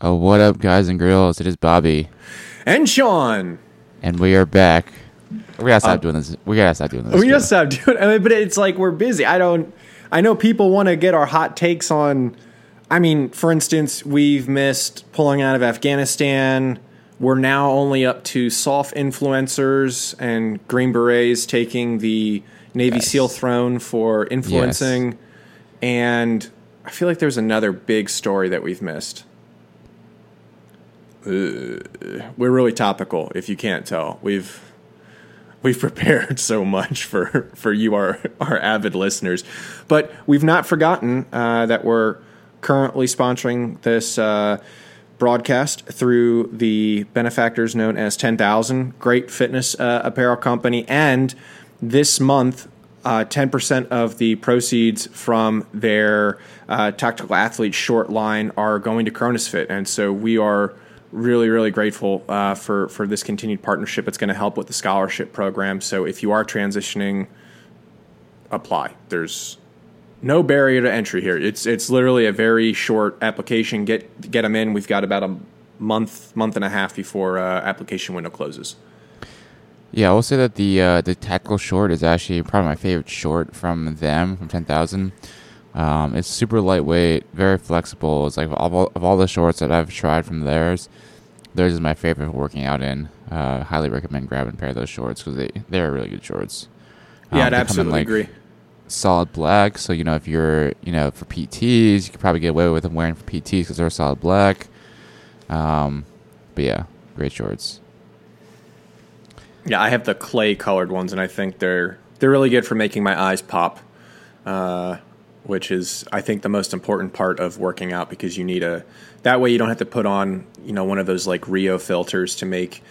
Oh, what up, guys and girls? It is Bobby, and Sean. and we are back. We gotta stop um, doing this. We gotta stop doing this. We just stop doing. I mean, but it's like we're busy. I don't. I know people want to get our hot takes on. I mean, for instance, we've missed pulling out of Afghanistan. We're now only up to soft influencers and Green Berets taking the Navy Yes. SEAL throne for influencing. And I feel like there's another big story that we've missed. Uh, we're really topical, if you can't tell. We've we've prepared so much for for you our our avid listeners but we've not forgotten uh, that we're currently sponsoring this uh, broadcast through the benefactors known as 10000 great fitness uh, apparel company and this month uh, 10% of the proceeds from their uh, tactical athlete short line are going to Cronus Fit. And so we are really, really grateful uh, for, for this continued partnership. It's going to help with the scholarship program. So if you are transitioning, apply. There's no barrier to entry here. It's it's literally a very short application. Get get them in. We've got about a month month and a half before uh, application window closes. Yeah, I will say that the uh, the tactical short is actually probably my favorite short from them from ten thousand. Um, it's super lightweight, very flexible. It's like of all, of all the shorts that I've tried from theirs, theirs is my favorite for working out in. Uh, highly recommend grabbing a pair of those shorts because they they're really good shorts. Um, Yeah, I'd they come in, absolutely like, agree. Solid black, so you know if you're you know for PTs, you could probably get away with them wearing for PTs because they're solid black. Um, but yeah, great shorts. Yeah, I have the clay colored ones, and I think they're they're really good for making my eyes pop, uh, which is I think the most important part of working out because you need a that way you don't have to put on you know one of those like Rio filters to make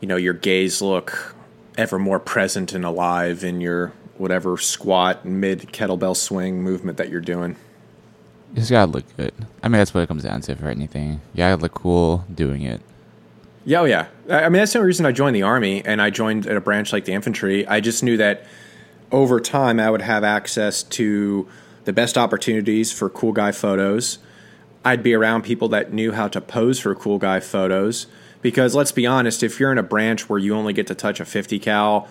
you know your gaze look ever more present and alive in your whatever squat mid kettlebell swing movement that you're doing. You just gotta look good. I mean, that's what it comes down to for anything. You gotta look cool doing it. Yeah, oh yeah. I I mean, that's the only reason I joined the army, and I joined at a branch like the infantry. I just knew that over time I would have access to the best opportunities for cool guy photos. I'd be around people that knew how to pose for cool guy photos. Because let's be honest, if you're in a branch where you only get to touch a 50 cal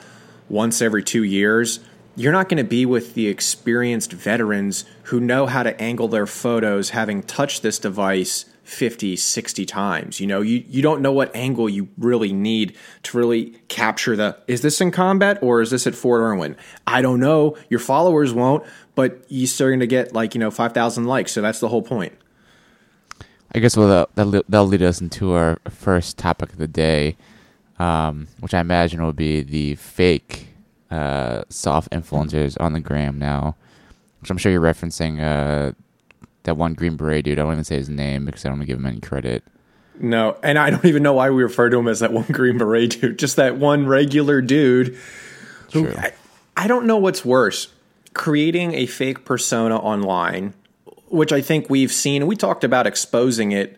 once every two years, you're not going to be with the experienced veterans who know how to angle their photos having touched this device 50, 60 times. You know, you, you don't know what angle you really need to really capture the is this in combat or is this at Fort Irwin? I don't know. Your followers won't, but you're starting to get like, you know, 5,000 likes. So that's the whole point. I guess well, that that'll, that'll lead us into our first topic of the day, um, which I imagine will be the fake uh, soft influencers on the gram now, which I'm sure you're referencing uh, that one Green Beret dude. I don't even say his name because I don't want to give him any credit. No, and I don't even know why we refer to him as that one Green Beret dude. Just that one regular dude. Who, True. I, I don't know what's worse: creating a fake persona online, which I think we've seen. We talked about exposing it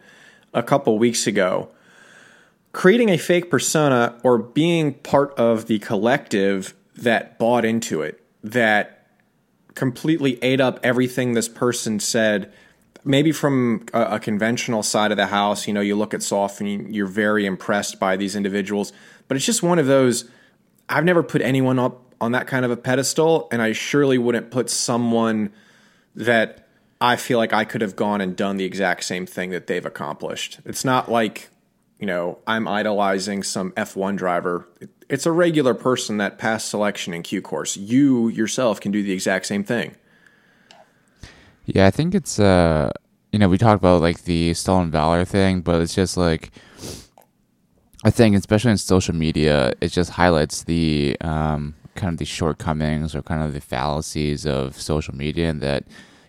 a couple weeks ago. Creating a fake persona or being part of the collective that bought into it, that completely ate up everything this person said maybe from a, a conventional side of the house, you know, you look at soft and you, you're very impressed by these individuals, but it's just one of those. I've never put anyone up on that kind of a pedestal, and I surely wouldn't put someone that I feel like I could have gone and done the exact same thing that they've accomplished. It's not like, you know, I'm idolizing some F1 driver. It, it's a regular person that passed selection in Q course. You yourself can do the exact same thing. Yeah, I think it's uh you know, we talked about like the stolen valor thing, but it's just like I think especially in social media, it just highlights the um kind of the shortcomings or kind of the fallacies of social media and that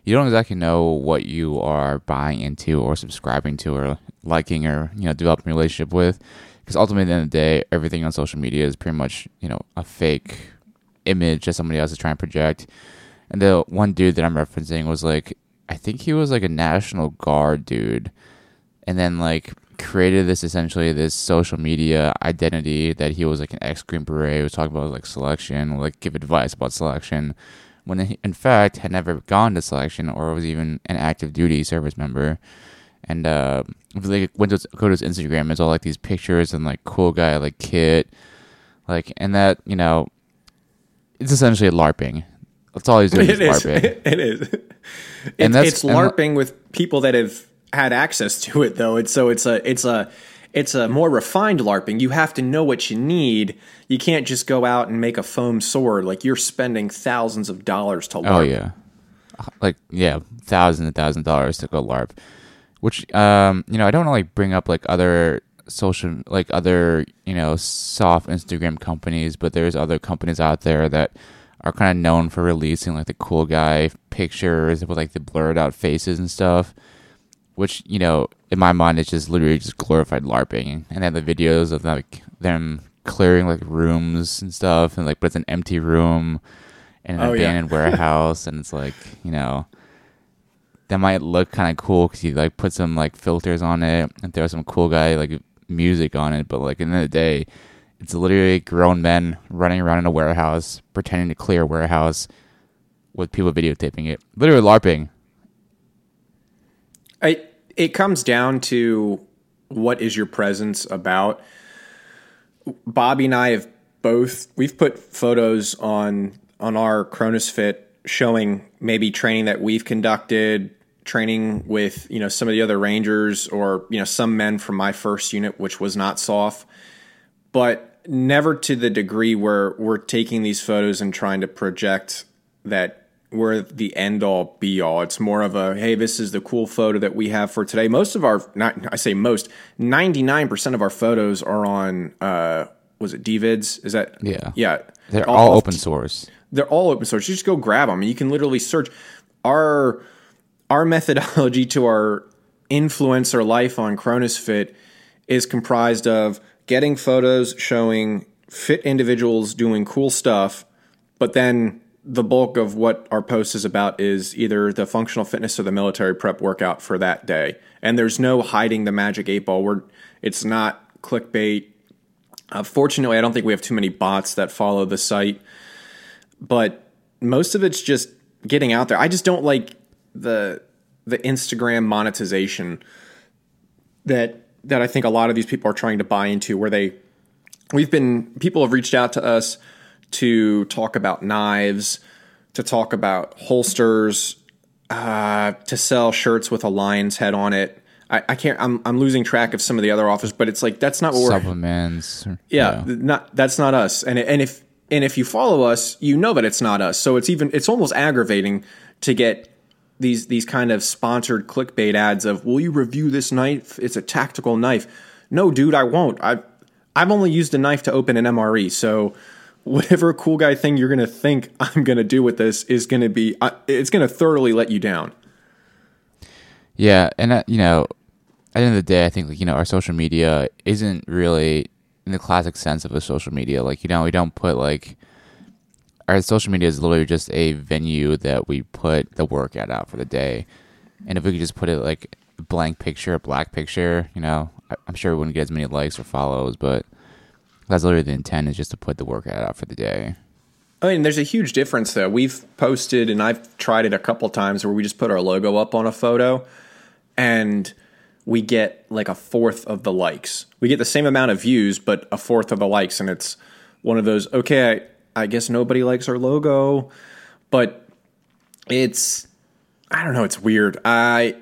you don't exactly know what you are buying into or subscribing to or liking or you know developing a relationship with because ultimately at the end of the day everything on social media is pretty much you know a fake image that somebody else is trying to project and the one dude that i'm referencing was like i think he was like a national guard dude and then like created this essentially this social media identity that he was like an ex Green Beret, was talking about like selection, like give advice about selection, when he, in fact had never gone to selection or was even an active duty service member. And uh, if they went to go to his Instagram, it's all like these pictures and like cool guy like Kit, like and that you know, it's essentially LARPing. That's all he's doing It is. LARPing. It is. And It's, that's- it's and- LARPing with people that have had access to it, though. It's so it's a it's a it's a more refined LARPing. You have to know what you need. You can't just go out and make a foam sword. Like you're spending thousands of dollars to LARP. Oh yeah, like yeah, thousands and thousands of dollars to go LARP. Which um, you know, I don't want to like bring up like other social, like other you know soft Instagram companies, but there's other companies out there that are kind of known for releasing like the cool guy pictures with like the blurred out faces and stuff. Which you know, in my mind, it's just literally just glorified LARPing, and then the videos of like them clearing like rooms and stuff, and like but it's an empty room in an Oh, yeah. abandoned warehouse, and it's like you know that might look kind of cool because you like put some like filters on it and throw some cool guy like music on it, but like at the the day, it's literally grown men running around in a warehouse pretending to clear a warehouse with people videotaping it, literally LARPing. I, it comes down to what is your presence about. Bobby and I have both we've put photos on on our Cronus Fit showing maybe training that we've conducted, training with you know some of the other rangers or you know some men from my first unit, which was not soft, but never to the degree where we're taking these photos and trying to project that we're the end all be all. It's more of a hey, this is the cool photo that we have for today. Most of our not I say most, ninety nine percent of our photos are on uh was it DVids? Is that Yeah. Yeah. They're all off open source. they're all open source. You just go grab them, and you can literally search. Our our methodology to our influencer life on Cronus Fit is comprised of getting photos showing fit individuals doing cool stuff, but then the bulk of what our post is about is either the functional fitness or the military prep workout for that day. And there's no hiding the magic eight ball. We're it's not clickbait. Uh, fortunately, I don't think we have too many bots that follow the site but most of it's just getting out there. I just don't like the the Instagram monetization that that I think a lot of these people are trying to buy into where they we've been people have reached out to us to talk about knives, to talk about holsters, uh, to sell shirts with a lion's head on it. I, I can't. I'm I'm losing track of some of the other offers, but it's like that's not what we're Supplements. yeah, th- not that's not us. And and if and if you follow us, you know that it's not us. So it's even it's almost aggravating to get these these kind of sponsored clickbait ads of will you review this knife? It's a tactical knife. No, dude, I won't. I I've only used a knife to open an MRE. So whatever cool guy thing you're going to think I'm going to do with this is going to be uh, it's going to thoroughly let you down. Yeah, and uh, you know, at the end of the day, I think like you know our social media isn't really in the classic sense of a social media. Like you know, we don't put like our social media is literally just a venue that we put the workout out for the day, and if we could just put it like blank picture, a black picture, you know, I'm sure we wouldn't get as many likes or follows, but that's literally the intent is just to put the workout out for the day. I mean, there's a huge difference though. We've posted, and I've tried it a couple times where we just put our logo up on a photo, and we get like a fourth of the likes. We get the same amount of views, but a fourth of the likes, and it's one of those. Okay, I, guess nobody likes our logo, but it's I don't know. It's weird. I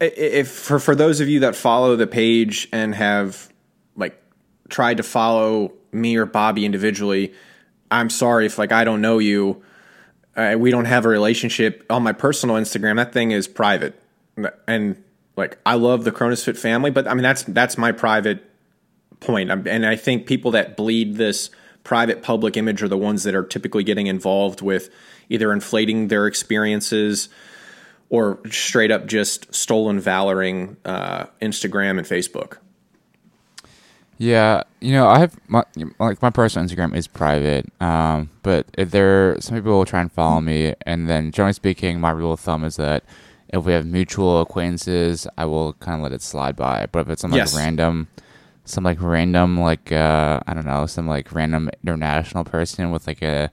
if for for those of you that follow the page and have like tried to follow me or Bobby individually, I'm sorry if like I don't know you. Uh, we don't have a relationship on my personal Instagram. That thing is private, and like I love the Cronus Fit family, but I mean that's that's my private point. I'm- And I think people that bleed this private public image are the ones that are typically getting involved with either inflating their experiences or straight up just stolen valoring uh, Instagram and Facebook. Yeah, you know, I have my like my personal Instagram is private, um, but if there some people will try and follow me, and then generally speaking, my rule of thumb is that if we have mutual acquaintances, I will kind of let it slide by. But if it's some like Yes. random, some like random like uh, I don't know, some like random international person with like a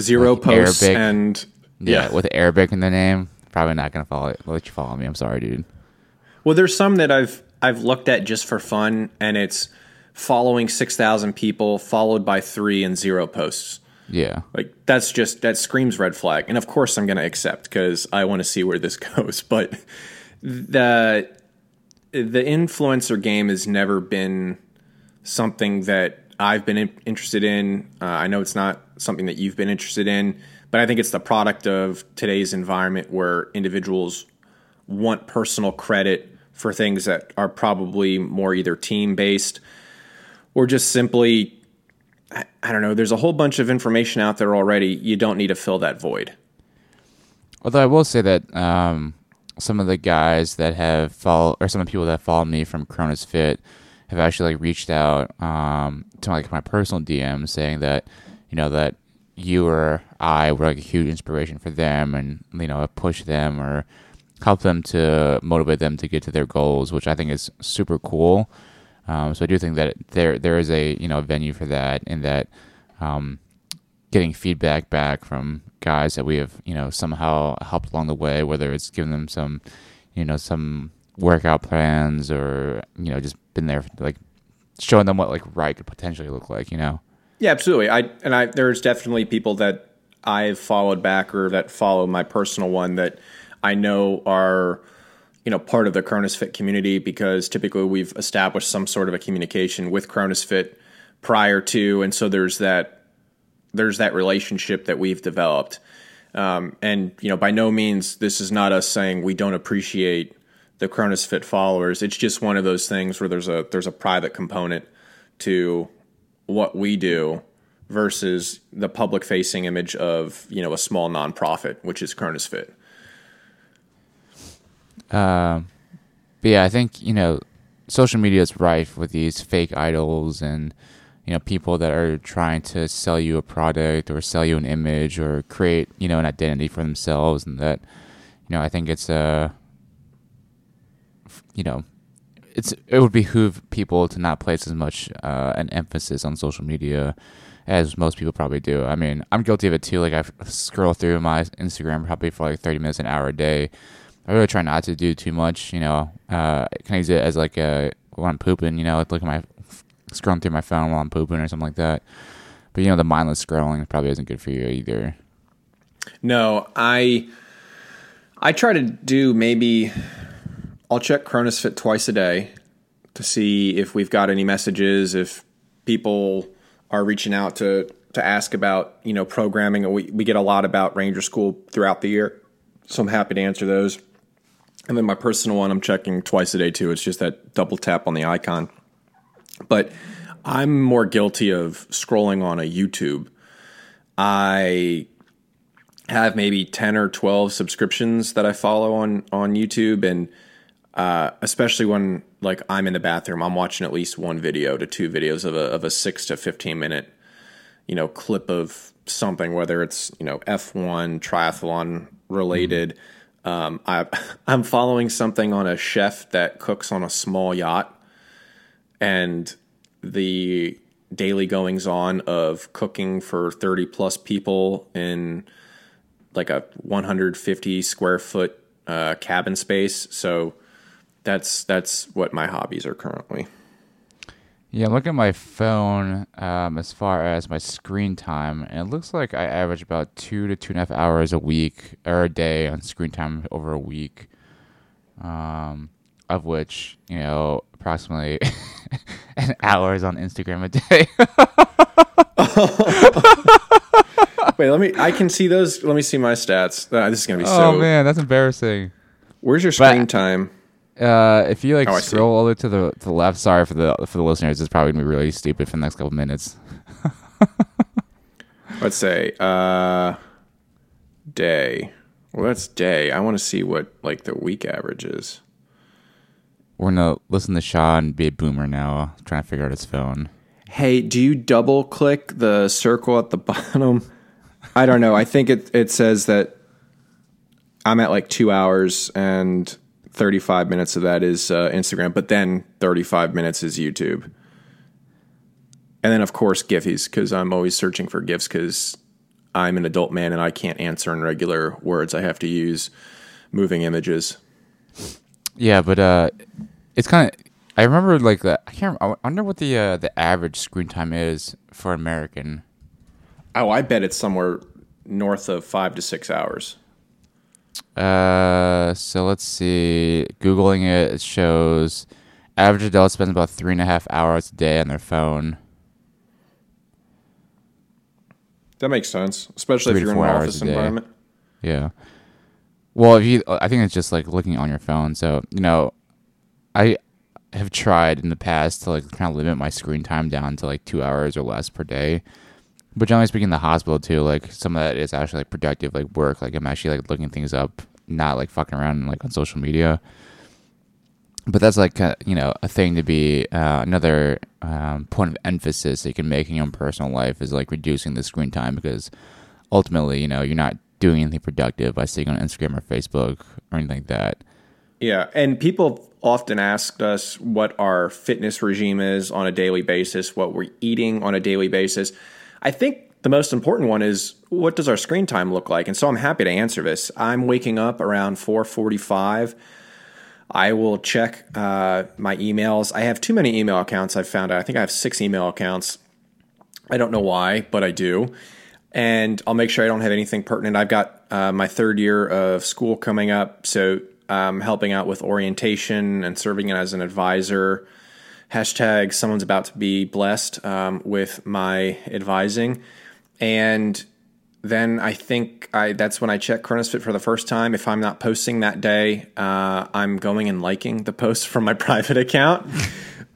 Zero Like posts Arabic. and yeah, yeah. with Arabic in the name, probably not gonna follow it. let you follow me. I'm sorry, dude. Well, there's some that I've I've looked at just for fun, and it's following six thousand people, followed by three and zero posts. Yeah. Like that's just that screams red flag. And of course I'm going to accept because I want to see where this goes. But the the influencer game has never been something that I've been in, interested in. Uh, I know it's not something that you've been interested in, but I think it's the product of today's environment where individuals want personal credit for things that are probably more either team based or just simply I, I don't know. There's a whole bunch of information out there already. You don't need to fill that void. Although I will say that um, some of the guys that have followed, or some of the people that follow me from Cronus Fit, have actually like reached out um, to like my personal DM saying that you know that you or I were like a huge inspiration for them, and you know push them or help them to motivate them to get to their goals, which I think is super cool. Um, so I do think that there there is a you know venue for that, and that um, getting feedback back from guys that we have you know somehow helped along the way, whether it's given them some you know some workout plans or you know just been there like showing them what like right could potentially look like, you know. Yeah, absolutely. I and I there's definitely people that I've followed back or that follow my personal one that I know are you know part of the Cronus Fit community because typically we've established some sort of a communication with Cronus Fit prior to, and so there's that there's that relationship that we've developed. Um, and you know, by no means this is not us saying we don't appreciate the Cronus Fit followers. It's just one of those things where there's a there's a private component to what we do versus the public facing image of you know a small nonprofit, which is Cronus Fit. Um, but yeah, I think you know, social media is rife with these fake idols and you know people that are trying to sell you a product or sell you an image or create you know an identity for themselves, and that you know I think it's a you know it's it would behoove people to not place as much uh, an emphasis on social media as most people probably do. I mean, I'm guilty of it too. Like I scroll through my Instagram probably for like 30 minutes an hour a day I really try not to do too much. You know, uh, can I use it as like a when I'm pooping? You know, look at my scrolling through my phone while I'm pooping or something like that. But you know, the mindless scrolling probably isn't good for you either. No, I I try to do maybe I'll check Cronus Fit twice a day to see if we've got any messages, if people are reaching out to to ask about you know programming. We we get a lot about Ranger School throughout the year, so I'm happy to answer those. And then my personal one, I'm checking twice a day too. It's just that double tap on the icon. But I'm more guilty of scrolling on a YouTube. I have maybe 10 or 12 subscriptions that I follow on on YouTube and uh, especially when like I'm in the bathroom, I'm watching at least one video to two videos of a of a 6 to 15 minute you know clip of something whether it's, you know, F1 triathlon related. Mm-hmm. Um, I, I'm following something on a chef that cooks on a small yacht, and the daily goings on of cooking for 30 plus people in like a 150 square foot uh, cabin space. So that's that's what my hobbies are currently. Yeah, look at my phone um, as far as my screen time, and it looks like I average about two to two and a half hours a week or a day on screen time over a week, um, of which you know approximately an hour is on Instagram a day. Wait, let me. I can see those. Let me see my stats. Uh, this is gonna be oh, so. Oh man, that's embarrassing. Where's your screen but, time? Uh, if you like oh, scroll all the way to the to the left, sorry for the for the listeners, it's probably gonna be really stupid for the next couple minutes. Let's say uh, day. Well, that's day. I want to see what like the week average is. We're gonna listen to Shaw and be a boomer now, trying to figure out his phone. Hey, do you double click the circle at the bottom? I don't know. I think it it says that I'm at like two hours and 35 minutes of that is uh, Instagram, but then 35 minutes is YouTube. And then, of course, Giphies, because I'm always searching for GIFs because I'm an adult man and I can't answer in regular words. I have to use moving images. Yeah, but uh, it's kind of. I remember like the. I can't. I wonder what the uh, the average screen time is for American. Oh, I bet it's somewhere north of five to six hours. Uh, so let's see. Googling it, it shows average adult spends about three and a half hours a day on their phone. That makes sense, especially Three if you're in an office environment. Yeah. Well, if you, I think it's just like looking on your phone. So you know, I have tried in the past to like kind of limit my screen time down to like two hours or less per day. But generally speaking, in the hospital too, like some of that is actually like productive, like work. Like I'm actually like looking things up, not like fucking around like on social media. But that's like uh, you know a thing to be uh, another um, point of emphasis that you can make in your own personal life is like reducing the screen time because ultimately, you know, you're not doing anything productive by sitting on Instagram or Facebook or anything like that. Yeah, and people often asked us what our fitness regime is on a daily basis, what we're eating on a daily basis. I think the most important one is what does our screen time look like? And so I'm happy to answer this. I'm waking up around 4:45. I will check uh, my emails. I have too many email accounts. I've found out. I think I have six email accounts. I don't know why, but I do. And I'll make sure I don't have anything pertinent. I've got uh, my third year of school coming up, so I'm helping out with orientation and serving as an advisor. Hashtag someone's about to be blessed um, with my advising. And then I think I that's when I check Cronus Fit for the first time. If I'm not posting that day, uh, I'm going and liking the post from my private account.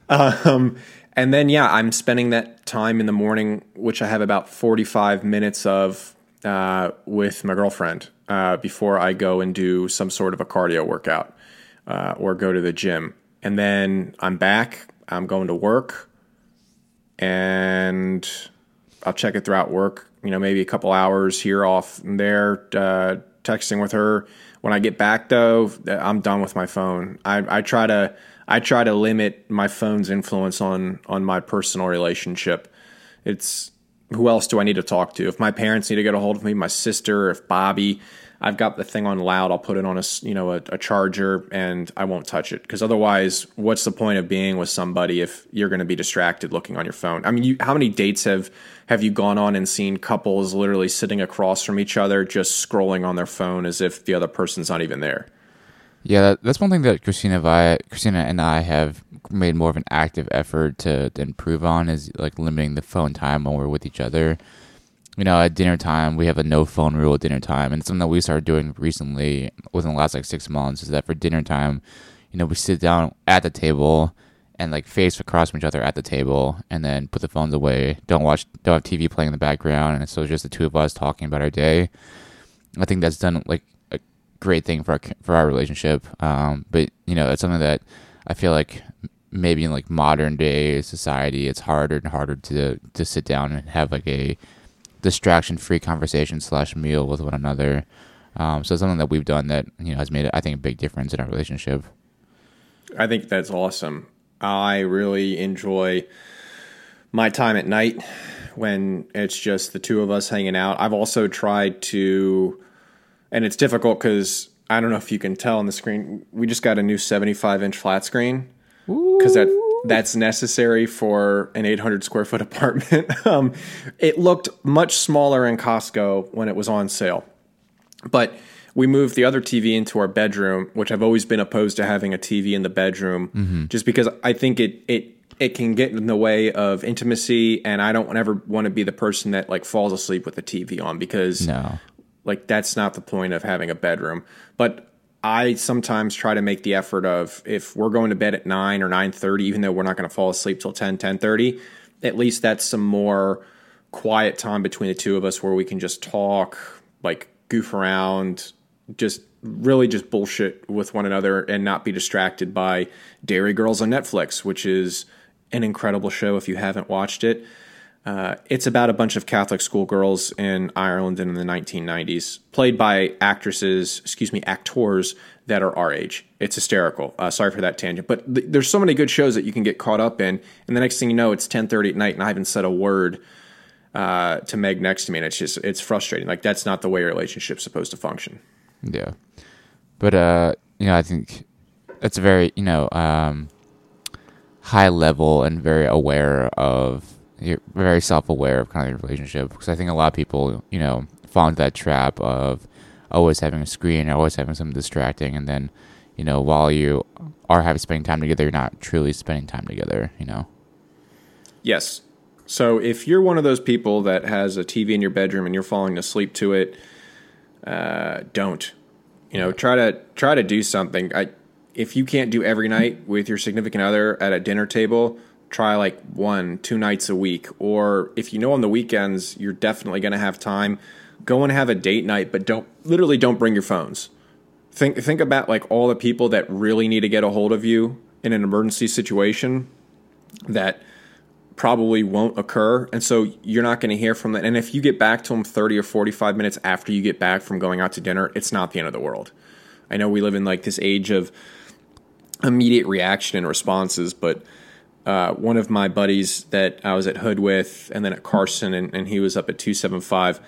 um, and then yeah, I'm spending that time in the morning, which I have about 45 minutes of uh, with my girlfriend uh, before I go and do some sort of a cardio workout uh, or go to the gym. And then I'm back. I'm going to work, and I'll check it throughout work. You know, maybe a couple hours here, off and there, uh, texting with her. When I get back, though, I'm done with my phone. I, I try to I try to limit my phone's influence on on my personal relationship. It's who else do I need to talk to? If my parents need to get a hold of me, my sister, if Bobby, I've got the thing on loud. I'll put it on a you know a, a charger and I won't touch it because otherwise, what's the point of being with somebody if you're going to be distracted looking on your phone? I mean, you, how many dates have have you gone on and seen couples literally sitting across from each other just scrolling on their phone as if the other person's not even there? Yeah, that's one thing that Christina, Christina and I have made more of an active effort to, to improve on is like limiting the phone time when we're with each other. You know, at dinner time, we have a no phone rule at dinner time, and something that we started doing recently within the last like six months. Is that for dinner time, you know, we sit down at the table and like face across from each other at the table, and then put the phones away. Don't watch, don't have TV playing in the background, and so it's just the two of us talking about our day. I think that's done like a great thing for our for our relationship. Um, but you know, it's something that I feel like maybe in like modern day society, it's harder and harder to to sit down and have like a distraction free conversation slash meal with one another. Um, so it's something that we've done that you know has made I think a big difference in our relationship. I think that's awesome. I really enjoy my time at night when it's just the two of us hanging out. I've also tried to, and it's difficult because I don't know if you can tell on the screen. We just got a new 75 inch flat screen because that that's necessary for an 800 square foot apartment. um, it looked much smaller in Costco when it was on sale, but we moved the other TV into our bedroom, which I've always been opposed to having a TV in the bedroom, just because I think it it it can get in the way of intimacy, and I don't ever want to be the person that like falls asleep with the TV on because No. like that's not the point of having a bedroom. But I sometimes try to make the effort of if we're going to bed at 9 or 9:30 even though we're not going to fall asleep till 10 10:30, at least that's some more quiet time between the two of us where we can just talk, like goof around, just really just bullshit with one another and not be distracted by Derry Girls on Netflix, which is an incredible show if you haven't watched it. Uh, it's about a bunch of Catholic schoolgirls in Ireland in the 1990s, played by actresses, excuse me, actors that are our age. It's hysterical. Uh, sorry for that tangent, but th- there's so many good shows that you can get caught up in, and the next thing you know, it's 10:30 at night, and I haven't said a word uh, to Meg next to me, and it's just it's frustrating. Like that's not the way a relationship's supposed to function. Yeah. But uh, you know, I think that's very you know um, high level and very aware of you're very self aware of kind of your relationship because I think a lot of people you know fall into that trap of always having a screen always having something distracting and then you know while you are having spending time together you're not truly spending time together you know Yes. So if you're one of those people that has a TV in your bedroom and you're falling asleep to it, uh, don't. You know, try to try to do something. I, if you can't do every night with your significant other at a dinner table, try like one, two nights a week. Or if you know on the weekends you're definitely going to have time, go and have a date night, but don't literally don't bring your phones. Think think about like all the people that really need to get a hold of you in an emergency situation that probably won't occur. And so you're not going to hear from them. And if you get back to them 30 or 45 minutes after you get back from going out to dinner, it's not the end of the world. I know we live in like this age of immediate reaction and responses, but uh, one of my buddies that I was at Hood with and then at Carson, and, and he was up at 275,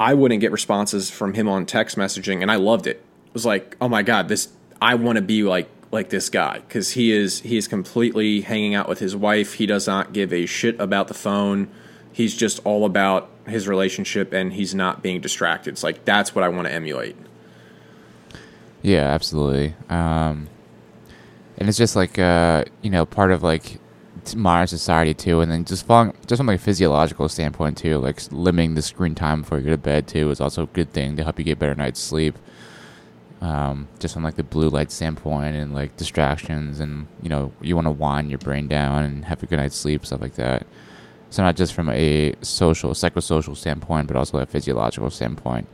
I wouldn't get responses from him on text messaging, and I loved it. It was like, oh my God, this, I want to be like like this guy because he is he is completely hanging out with his wife. He does not give a shit about the phone. He's just all about his relationship and he's not being distracted. It's like that's what I want to emulate. Yeah, absolutely. Um, and it's just like uh, you know part of like modern society too, and then just falling just from like a physiological standpoint too, like limiting the screen time before you go to bed too is also a good thing to help you get better night's sleep. Um, just from like the blue light standpoint and like distractions and you know you want to wind your brain down and have a good night's sleep stuff like that. So not just from a social psychosocial standpoint but also a physiological standpoint.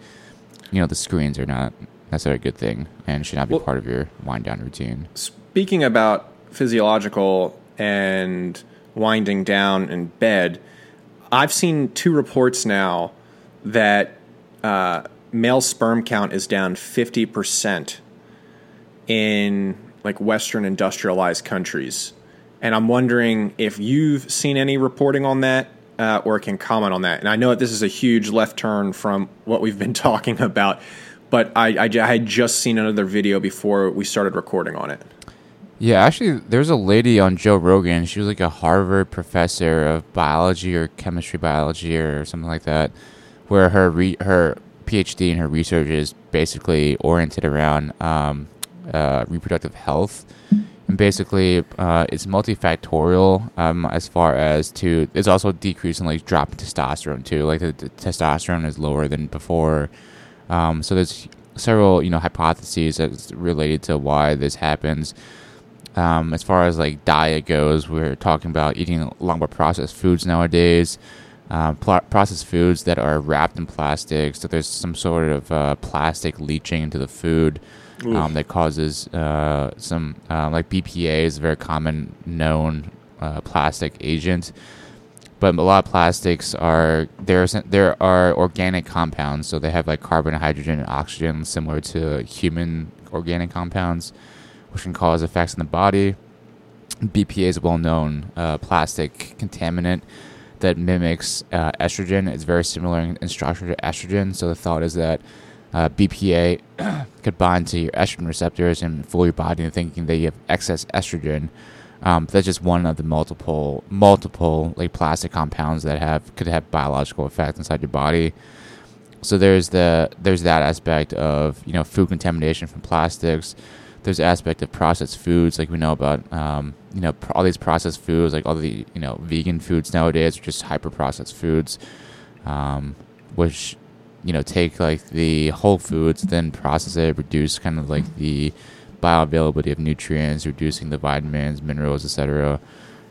You know the screens are not necessarily a good thing and should not be well, part of your wind down routine. Speaking about physiological and winding down in bed i've seen two reports now that uh, male sperm count is down 50% in like western industrialized countries. And i'm wondering if you've seen any reporting on that uh, or can comment on that. And i know that this is a huge left turn from what we've been talking about but I, I, I had just seen another video before we started recording on it yeah, actually, there's a lady on Joe Rogan. She was like a Harvard professor of biology or chemistry biology or something like that, where her re- her PhD and her research is basically oriented around um, uh, reproductive health. And basically, uh, it's multifactorial um, as far as to, it's also decreasing like drop testosterone too. Like the, the testosterone is lower than before. Um, so there's several, you know, hypotheses that's related to why this happens. Um, as far as like diet goes, we're talking about eating a lot more processed foods nowadays uh, pl- processed foods that are wrapped in plastic. So there's some sort of uh, plastic leaching into the food um, that causes uh, some uh, like BPA is a very common known uh, plastic agent. But a lot of plastics are there. There are organic compounds, so they have like carbon, hydrogen, and oxygen, similar to human organic compounds, which can cause effects in the body. BPA is a well-known uh, plastic contaminant that mimics uh, estrogen. It's very similar in, in, structure to estrogen. So the thought is that uh, BPA could bind to your estrogen receptors and fool your body into thinking that you have excess estrogen. Um, that's just one of the multiple multiple like plastic compounds that have could have biological effects inside your body. So there's the there's that aspect of you know food contamination from plastics there's aspect of processed foods, like we know about, um, you know, all these processed foods, like all the you know vegan foods nowadays are just hyper processed foods, um, which you know take like the whole foods, then process it, reduce kind of like the bioavailability of nutrients, reducing the vitamins, minerals, etc.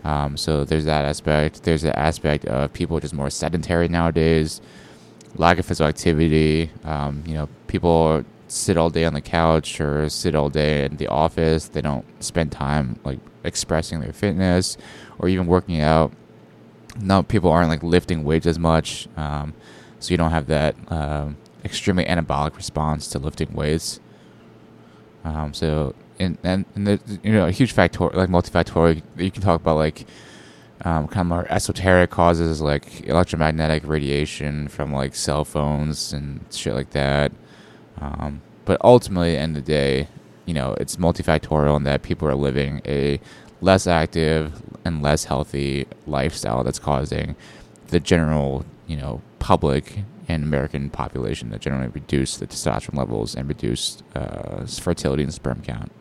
Um, so there's that aspect. There's the aspect of people just more sedentary nowadays, lack of physical activity. Um, you know, people sit all day on the couch or sit all day in the office. They don't spend time like expressing their fitness or even working out. No, people aren't like lifting weights as much, um, so you don't have that um, extremely anabolic response to lifting weights. Um, so and and, and you know a huge factor like multifactorial. You can talk about like um, kind of more esoteric causes like electromagnetic radiation from like cell phones and shit like that. Um, but ultimately, at the end of the day, you know it's multifactorial in that people are living a less active and less healthy lifestyle that's causing the general you know public and American population that generally reduce the testosterone levels and reduce uh, fertility and sperm count.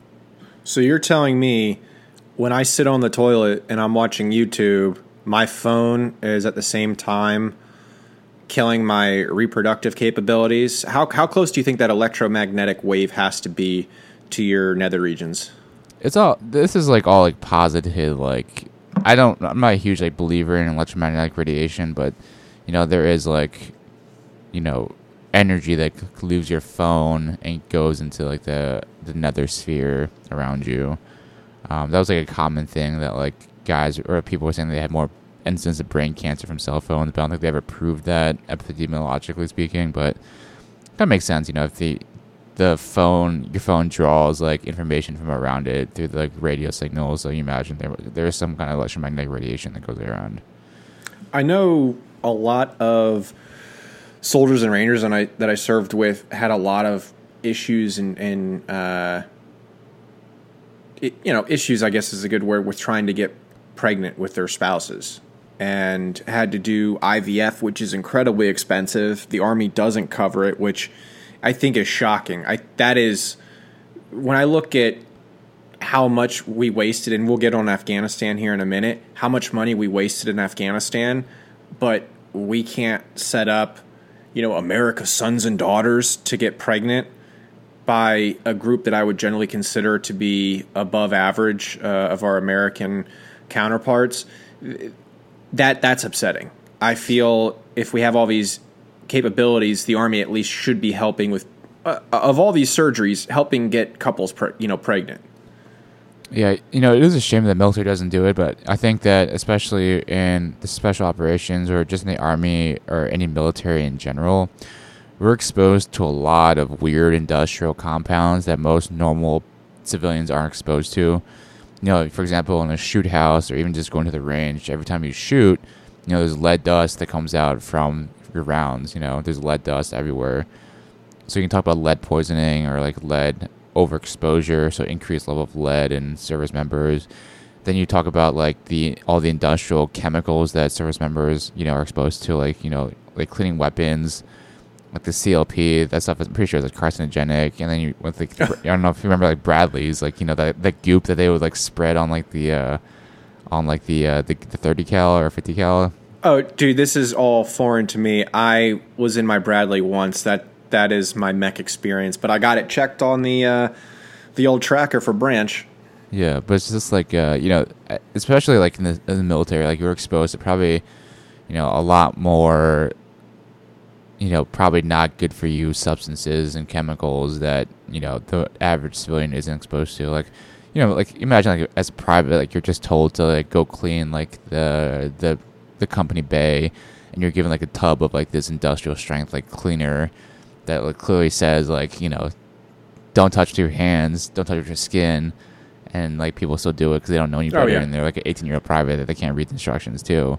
So you're telling me when I sit on the toilet and I'm watching YouTube, my phone is at the same time killing my reproductive capabilities. How how close do you think that electromagnetic wave has to be to your nether regions? It's all this is like all like positive like I don't I'm not a huge like believer in electromagnetic radiation, but you know there is like you know energy that leaves your phone and goes into like the the nether sphere around you. Um, that was like a common thing that like guys or people were saying they had more instances of brain cancer from cell phones, but I don't think they ever proved that epidemiologically speaking. But that makes sense, you know, if the the phone your phone draws like information from around it through the like radio signals, so you imagine there there's some kind of electromagnetic radiation that goes around. I know a lot of soldiers and rangers and I that I served with had a lot of issues and and uh, you know issues I guess is a good word with trying to get pregnant with their spouses and had to do IVF, which is incredibly expensive. The army doesn't cover it, which I think is shocking. I that is when I look at how much we wasted, and we'll get on Afghanistan here in a minute. How much money we wasted in Afghanistan, but we can't set up, you know, America's sons and daughters to get pregnant by a group that I would generally consider to be above average uh, of our American counterparts that that's upsetting. I feel if we have all these capabilities, the army at least should be helping with uh, of all these surgeries, helping get couples, pre- you know, pregnant. Yeah, you know, it is a shame that the military doesn't do it, but I think that especially in the special operations or just in the army or any military in general, we're exposed to a lot of weird industrial compounds that most normal civilians aren't exposed to you know, for example, in a shoot house or even just going to the range, every time you shoot, you know, there's lead dust that comes out from your rounds. You know, there's lead dust everywhere. So you can talk about lead poisoning or like lead overexposure, so increased level of lead in service members. Then you talk about like the all the industrial chemicals that service members, you know, are exposed to, like you know, like cleaning weapons, like the CLP, that stuff is I'm pretty sure is carcinogenic. And then you with like I don't know if you remember like Bradley's, like you know that that goop that they would like spread on like the uh, on like the, uh, the the 30 cal or 50 cal. Oh, dude, this is all foreign to me. I was in my Bradley once. That that is my mech experience, but I got it checked on the uh, the old tracker for branch. Yeah, but it's just like uh, you know, especially like in the, in the military, like you're exposed to probably you know a lot more you know, probably not good for you substances and chemicals that, you know, the average civilian isn't exposed to. Like, you know, like imagine like as a private, like you're just told to like go clean like the the the company bay and you're given like a tub of like this industrial strength like cleaner that like clearly says like, you know, don't touch your hands, don't touch your skin. And like people still do it because they don't know any oh, better, oh, yeah. and they're like an 18 year old private that they can't read the instructions too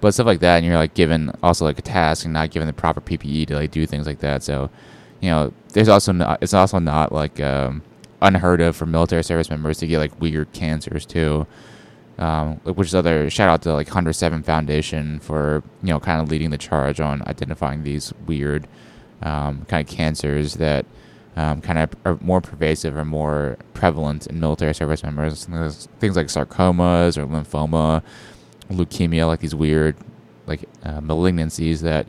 but stuff like that, and you're like given also like a task and not given the proper PPE to like do things like that. So, you know, there's also not it's also not like um, unheard of for military service members to get like weird cancers too. Um, which is other shout out to like 107 Foundation for you know kind of leading the charge on identifying these weird um, kind of cancers that um, kind of are more pervasive or more prevalent in military service members. Things like sarcomas or lymphoma, leukemia, like these weird like uh, malignancies that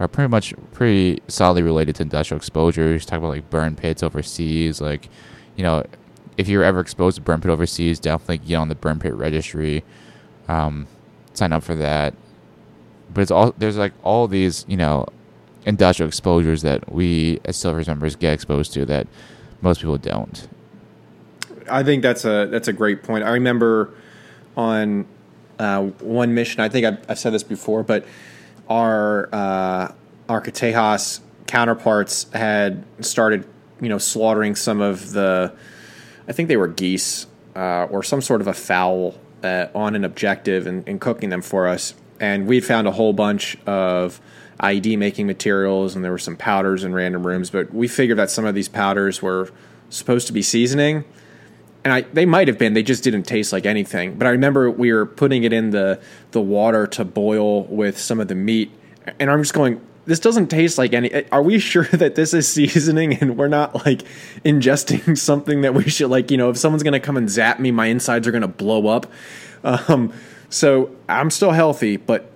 are pretty much pretty solidly related to industrial exposures. Talk about like burn pits overseas, like you know, if you're ever exposed to burn pit overseas, definitely get on the burn pit registry, um, sign up for that. But it's all there's like all these you know industrial exposures that we as service members get exposed to that most people don't. I think that's a that's a great point. I remember on uh, one mission. I think I've, I've, said this before, but our uh, our Tejas counterparts had started, you know, slaughtering some of the, I think they were geese uh, or some sort of a fowl uh, on an objective and, and, cooking them for us. And we found a whole bunch of IED making materials, and there were some powders in random rooms. But we figured that some of these powders were supposed to be seasoning. And I, they might have been. They just didn't taste like anything. But I remember we were putting it in the the water to boil with some of the meat, and I'm just going, this doesn't taste like any. Are we sure that this is seasoning and we're not like ingesting something that we should like? You know, if someone's gonna come and zap me, my insides are gonna blow up. Um, so I'm still healthy, but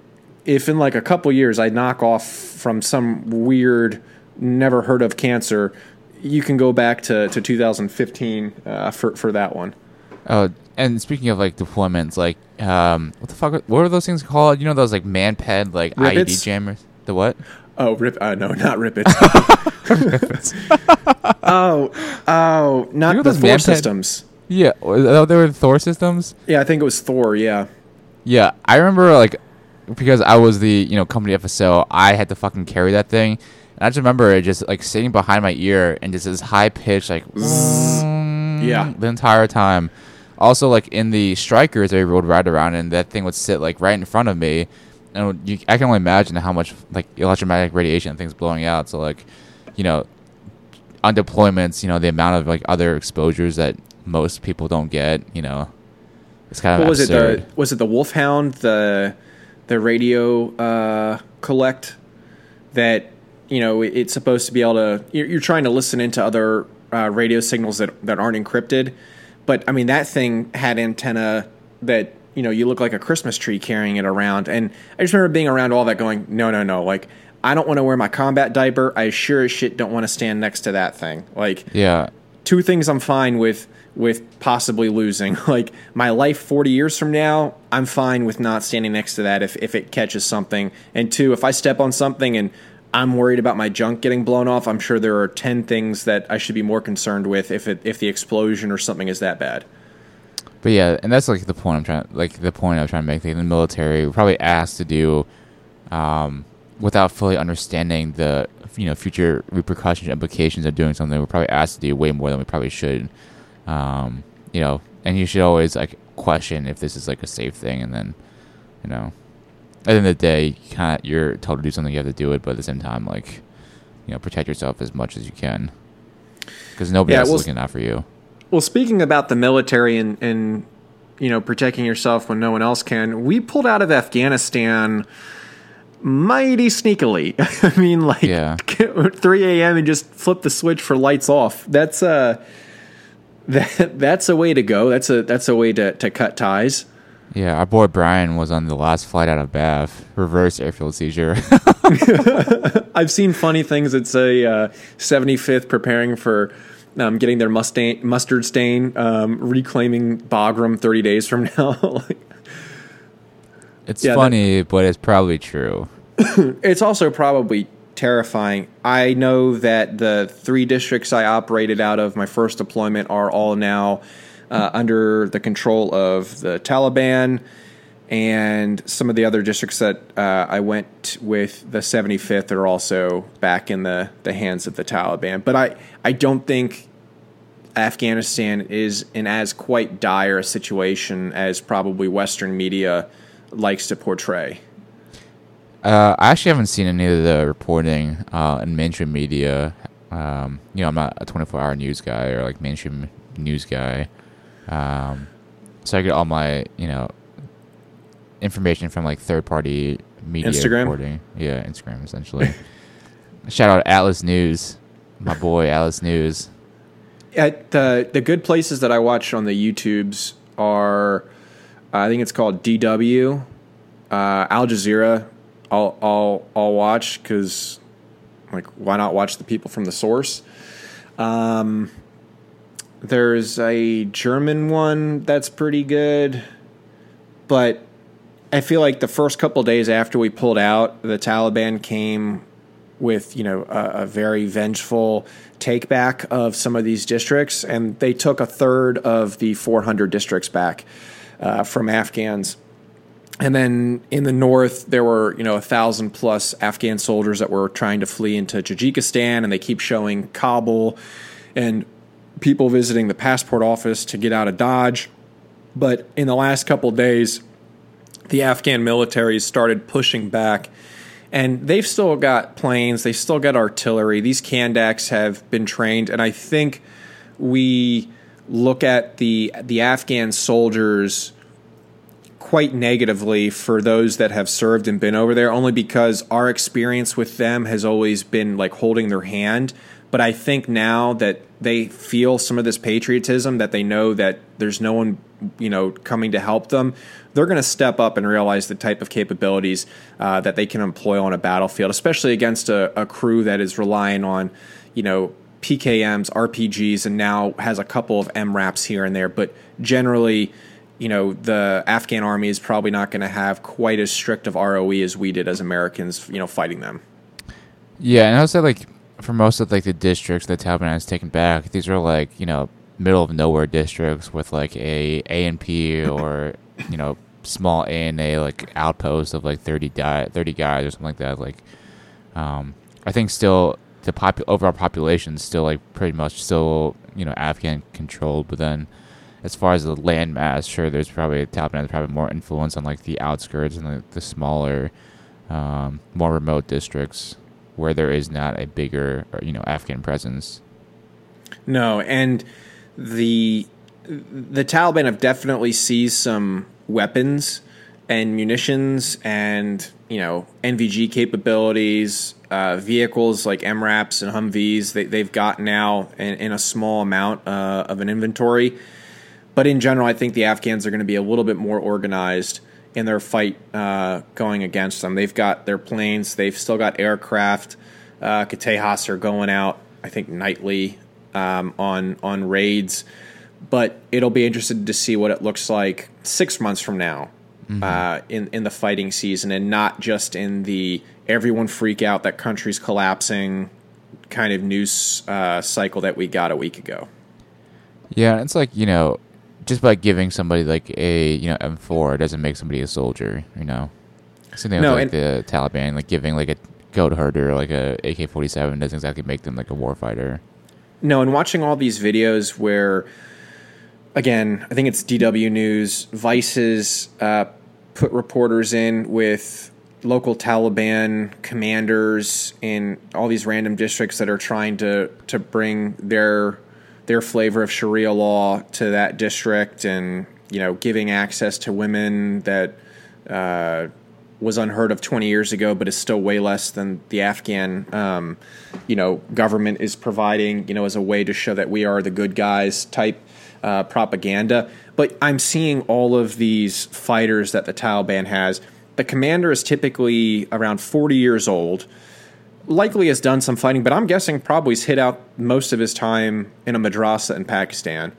if in like a couple years I knock off from some weird, never heard of cancer, you can go back to, to 2015 uh, for for that one. Oh, and speaking of like deployments, like um, what the fuck? What are those things called? You know those like manped like Rippets? IED jammers. The what? Oh, rip! Uh, no, not rip it. oh, oh, not You know the Thor systems. Yeah, oh, they were Thor systems. Yeah, I think it was Thor. Yeah. Yeah, I remember like because I was the you know company FSO, I had to fucking carry that thing, and I just remember it just like sitting behind my ear and just this high pitch like Yeah. the entire time. Also, like in the Strykers we rode right around, and that thing would sit like right in front of me, and you, I can only imagine how much like electromagnetic radiation things blowing out. So like, you know, on deployments, you know, the amount of like other exposures that most people don't get, you know, it's kind of What was absurd. it? The was it the Wolfhound the the radio uh, collect that you know it's supposed to be able to. You're, you're trying to listen into other uh, radio signals that that aren't encrypted, but I mean that thing had antenna that you know you look like a Christmas tree carrying it around, and I just remember being around all that, going, no, no, no, like. I don't want to wear my combat diaper. I sure as shit don't want to stand next to that thing. Like, yeah, two things I'm fine with with possibly losing. Like my life 40 years from now, I'm fine with not standing next to that if if it catches something. And two, if I step on something and I'm worried about my junk getting blown off, I'm sure there are 10 things that I should be more concerned with if it if the explosion or something is that bad. But yeah, and that's like the point I'm trying, like the point I'm trying to make. Like, the military, we're probably asked to do, um, without fully understanding the you know future repercussions, implications of doing something. We're probably asked to do way more than we probably should. Um, you know, and you should always like question if this is like a safe thing, and then, you know, at the end of the day, you kind you're told to do something, you have to do it, but at the same time, like, you know, protect yourself as much as you can, because nobody Yeah, else well, is looking out for you. Well, speaking about the military and, and you know protecting yourself when no one else can, we pulled out of Afghanistan mighty sneakily. I mean, like Yeah. 3 a.m. and just flip the switch for lights off. That's uh, a that that's a way to go. That's a that's a way to, to cut ties. Yeah, our boy Brian was on the last flight out of BAF, reverse airfield seizure. I've seen funny things that say uh, 75th preparing for um, getting their mustang, mustard stain, um, reclaiming Bagram 30 days from now. Like, it's Yeah, that- funny, but it's probably true. it's also probably terrifying. I know that the three districts I operated out of my first deployment are all now uh, under the control of the Taliban, and some of the other districts that uh, I went with the 75th are also back in the, the hands of the Taliban. But I, I don't think Afghanistan is in as quite dire a situation as probably Western media likes to portray. Uh, I actually haven't seen any of the reporting uh, in mainstream media. Um, you know, I'm not a 24 hour news guy or like mainstream news guy. Um, so I get all my, you know, information from like third party media Instagram? reporting. Yeah, Instagram essentially. Shout out Atlas News, my boy Atlas News. At the the good places that I watch on the YouTubes are, I think it's called DW, uh, Al Jazeera. I'll I'll I'll watch because, like, why not watch the people from the source? Um, there's a German one that's pretty good, but I feel like the first couple days after we pulled out, the Taliban came with you know a, a very vengeful take back of some of these districts, and they took a third of the 400 districts back uh, from Afghans. And then in the north, there were you know a thousand plus Afghan soldiers that were trying to flee into Tajikistan, and they keep showing Kabul and people visiting the passport office to get out of Dodge. But in the last couple days, the Afghan military started pushing back, and they've still got planes, they've still got artillery. These Kandaks have been trained, and I think we look at the the Afghan soldiers quite negatively for those that have served and been over there only because our experience with them has always been like holding their hand but I think now that they feel some of this patriotism that they know that there's no one you know coming to help them they're going to step up and realize the type of capabilities uh, that they can employ on a battlefield especially against a, a crew that is relying on you know PKMs, RPGs, and now has a couple of MRAPs here and there. But generally, you know, the Afghan army is probably not going to have quite as strict of ROE as we did as Americans, you know, fighting them. Yeah, and I would say like for most of like the districts that Taliban has taken back, these are like you know middle of nowhere districts with like a A and P or you know small A and A like outpost of like 30, di- 30 guys or something like that. Like, um, I think still the pop- overall population is still like pretty much still you know Afghan controlled, but then as far as the land mass, sure, there's probably Taliban has probably more influence on like the outskirts and the, the smaller, um, more remote districts where there is not a bigger you know Afghan presence. No, and the the Taliban have definitely seized some weapons and munitions and you know NVG capabilities, uh, vehicles like MRAPs and Humvees. They, they've got now in, in a small amount uh, of an inventory, but in general, I think the Afghans are going to be a little bit more organized in their fight uh, going against them. They've got their planes. They've still got aircraft. Uh, Ktah Khas are going out, I think, nightly um, on on raids. But it'll be interesting to see what it looks like six months from now mm-hmm. uh, in in the fighting season, and not just in the everyone freak out that country's collapsing kind of news uh, cycle that we got a week ago. Yeah, it's like you know, just by giving somebody like a you know M4 doesn't make somebody a soldier. You know, same no, with like the Taliban, like giving like a goat herder like a AK-47 doesn't exactly make them like a warfighter. No, and watching all these videos where, again, I think it's DW News, Vice's uh, put reporters in with local Taliban commanders in all these random districts that are trying to to bring their their flavor of Sharia law to that district, and you know, giving access to women that uh, was unheard of 20 years ago, but is still way less than the Afghan, um, you know, government is providing, you know, as a way to show that we are the good guys type uh, propaganda. But I'm seeing all of these fighters that the Taliban has. The commander is typically around 40 years old, likely has done some fighting, but I'm guessing probably has hit out most of his time in a madrasa in Pakistan.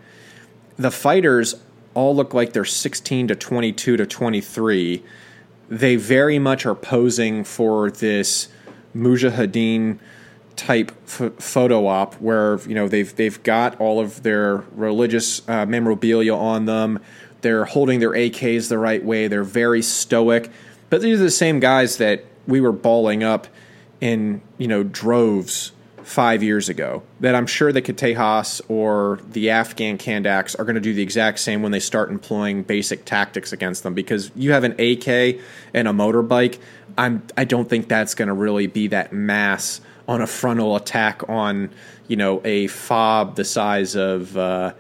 The fighters all look like they're 16 to 22 to 23. They very much are posing for this mujahideen type f- photo op where you know they've they've got all of their religious uh, memorabilia on them. They're holding their AKs the right way. They're very stoic, but these are the same guys that we were balling up in you know droves five years ago. That I'm sure the Ktah Khas or the Afghan Kandaks are going to do the exact same when they start employing basic tactics against them. Because you have an AK and a motorbike, I'm I don't think that's going to really be that mass on a frontal attack on you know a fob the size of uh,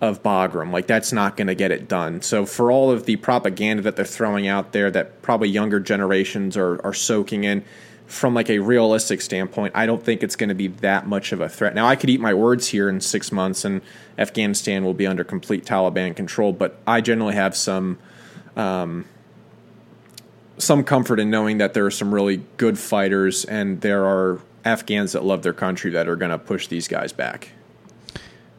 of Bagram. Like that's not going to get it done. So for all of the propaganda that they're throwing out there, that probably younger generations are are soaking in. From like a realistic standpoint, I don't think it's going to be that much of a threat. Now, I could eat my words here in six months, and Afghanistan will be under complete Taliban control. But I generally have some um, some comfort in knowing that there are some really good fighters, and there are Afghans that love their country that are going to push these guys back.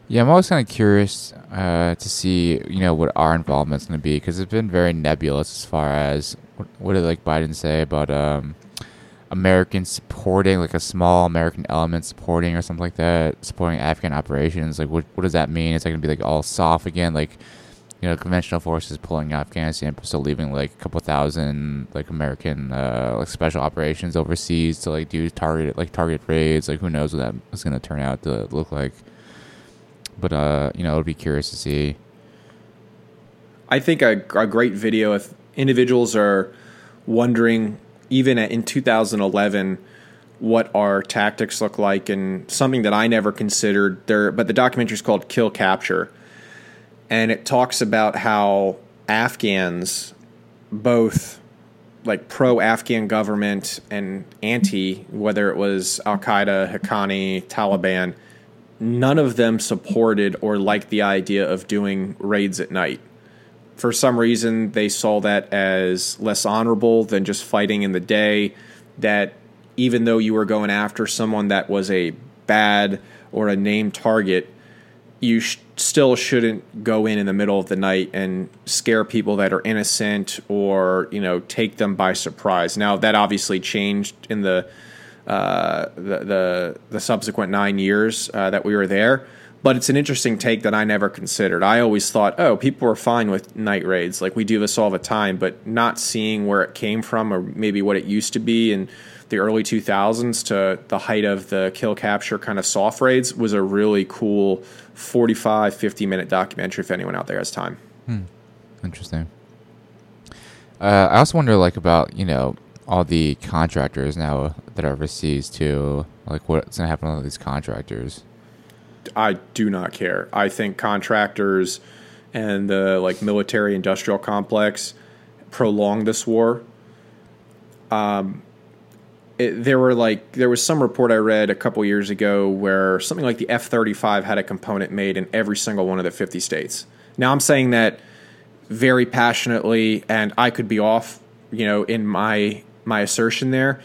Yeah, I'm always kind of curious uh, to see, you know, what our involvement's going to be because it's been very nebulous as far as what, what did like Biden say about um, Americans supporting, like a small American element supporting or something like that, supporting Afghan operations. Like, what what does that mean? Is that going to be like all soft again? Like, you know, conventional forces pulling Afghanistan, but still leaving like a couple thousand like American uh, like special operations overseas to like do target like target raids. Like who knows what that is going to turn out to look like. But uh, you know, it would be curious to see. I think a, a great video if individuals are wondering, even in 2011, what our tactics look like and something that I never considered there but the documentary is called Kill Capture. And it talks about how Afghans both like pro Afghan government and anti whether it was Al Qaeda, Haqqani, Taliban none of them supported or liked the idea of doing raids at night for some reason they saw that as less honorable than just fighting in the day that even though you were going after someone that was a bad or a named target you sh- still shouldn't go in in the middle of the night and scare people that are innocent or you know take them by surprise. Now that obviously changed in the uh, the, the, the subsequent nine years uh, that we were there but it's an interesting take that I never considered. I always thought, oh, people are fine with night raids, like we do this all the time, but not seeing where it came from or maybe what it used to be in the early 2000s to the height of the kill capture kind of soft raids was a really cool 45, 50 minute documentary if anyone out there has time. Hmm. Interesting. Uh, I also wonder, like, about, you know, all the contractors now that are overseas, too. Like, what's going to happen to all these contractors? I do not care. I think contractors and the like military industrial complex prolong this war. Um, it, there were like there was some report I read a couple years ago where something like the F thirty five had a component made in every single one of the fifty states. Now I'm saying that very passionately, and I could be off, you know, in my my assertion there,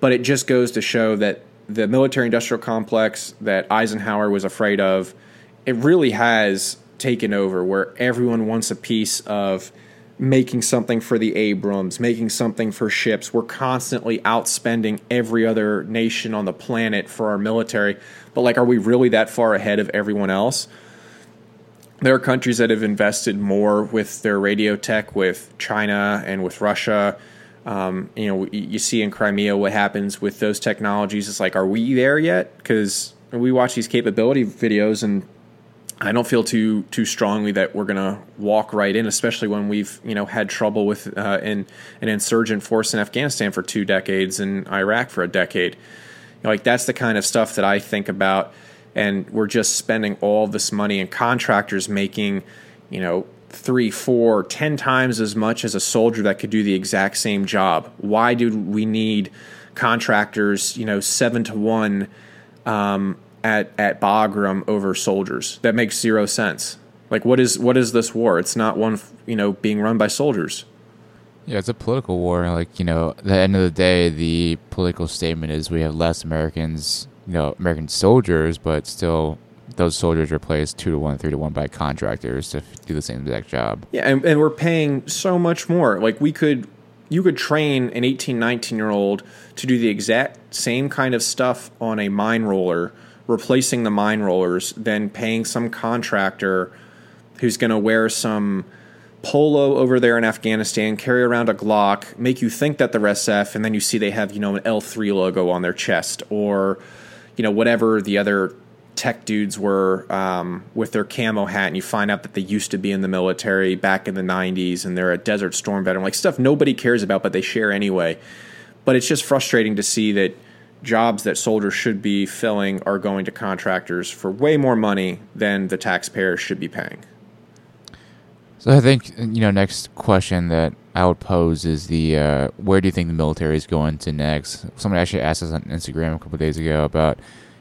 but it just goes to show that the military industrial complex that Eisenhower was afraid of, it really has taken over where everyone wants a piece of making something for the Abrams, making something for ships. We're constantly outspending every other nation on the planet for our military. But like are we really that far ahead of everyone else? There are countries that have invested more with their radio tech with China and with Russia um, you know, you see in Crimea what happens with those technologies. It's like, are we there yet? Because we watch these capability videos, and I don't feel too too strongly that we're gonna walk right in, especially when we've you know had trouble with uh, in, an insurgent force in Afghanistan for two decades and Iraq for a decade. You know, like that's the kind of stuff that I think about, and we're just spending all this money and contractors making, you know, three, four, ten times as much as a soldier that could do the exact same job. Why do we need contractors, you know, seven to one um, at at Bagram over soldiers? That makes zero sense. Like, what is what is this war? It's not one, you know, being run by soldiers. Yeah, it's a political war. Like, you know, at the end of the day, the political statement is we have less Americans, you know, American soldiers, but still those soldiers replaced two to one, three to one by contractors to do the same exact job. Yeah, and, and we're paying so much more. Like we could, you could train an 18, 19 year old to do the exact same kind of stuff on a mine roller, replacing the mine rollers, than paying some contractor who's going to wear some polo over there in Afghanistan, carry around a Glock, make you think that they're SF, and then you see they have you know an L3 logo on their chest or you know whatever the other tech dudes were um, with their camo hat, and you find out that they used to be in the military back in the 90s and they're a Desert Storm veteran, like stuff nobody cares about, but they share anyway. But it's just frustrating to see that jobs that soldiers should be filling are going to contractors for way more money than the taxpayers should be paying. So I think you know next question that I would pose is the uh, where do you think the military is going to next? Somebody actually asked us on Instagram a couple days ago about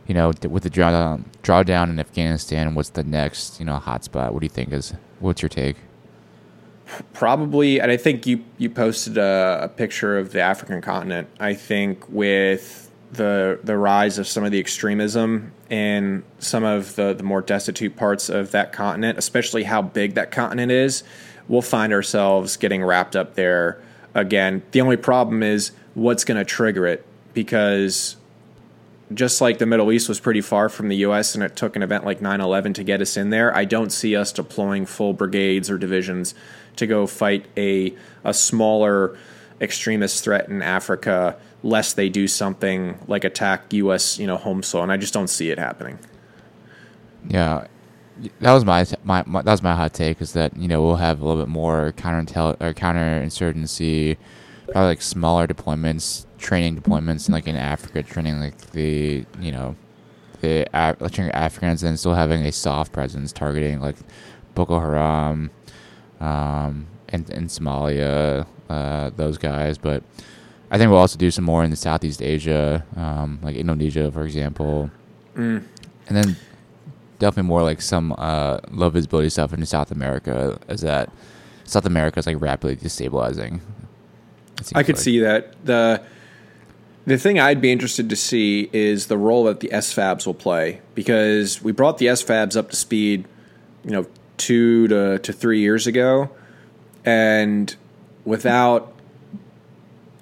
you know, with the drawdown, drawdown in Afghanistan, what's the next, you know, hotspot? What do you think is? What's your take? Probably, and I think you you posted a, a picture of the African continent. I think with the the rise of some of the extremism in some of the, the more destitute parts of that continent, especially how big that continent is, we'll find ourselves getting wrapped up there again. The only problem is what's going to trigger it because just like the Middle East was pretty far from the U.S. and it took an event like 9 11 to get us in there, I don't see us deploying full brigades or divisions to go fight a, a smaller extremist threat in Africa, lest they do something like attack U.S. you know home soil. And I just don't see it happening. Yeah, that was my, my, my that was my hot take is that you know we'll have a little bit more counter or counterinsurgency, probably like smaller deployments training deployments in like in Africa, training like the you know the Af- training Africans, and still having a soft presence targeting like Boko Haram, um, and in Somalia, uh, those guys. But I think we'll also do some more in the Southeast Asia, um, like Indonesia, for example, Mm. and then definitely more like some uh, low visibility stuff in South America. As that South America is like rapidly destabilizing. I could like. see that. The the thing I'd be interested to see is the role that the SFABs will play because we brought the SFABs up to speed, you know, two to, to three years ago, and without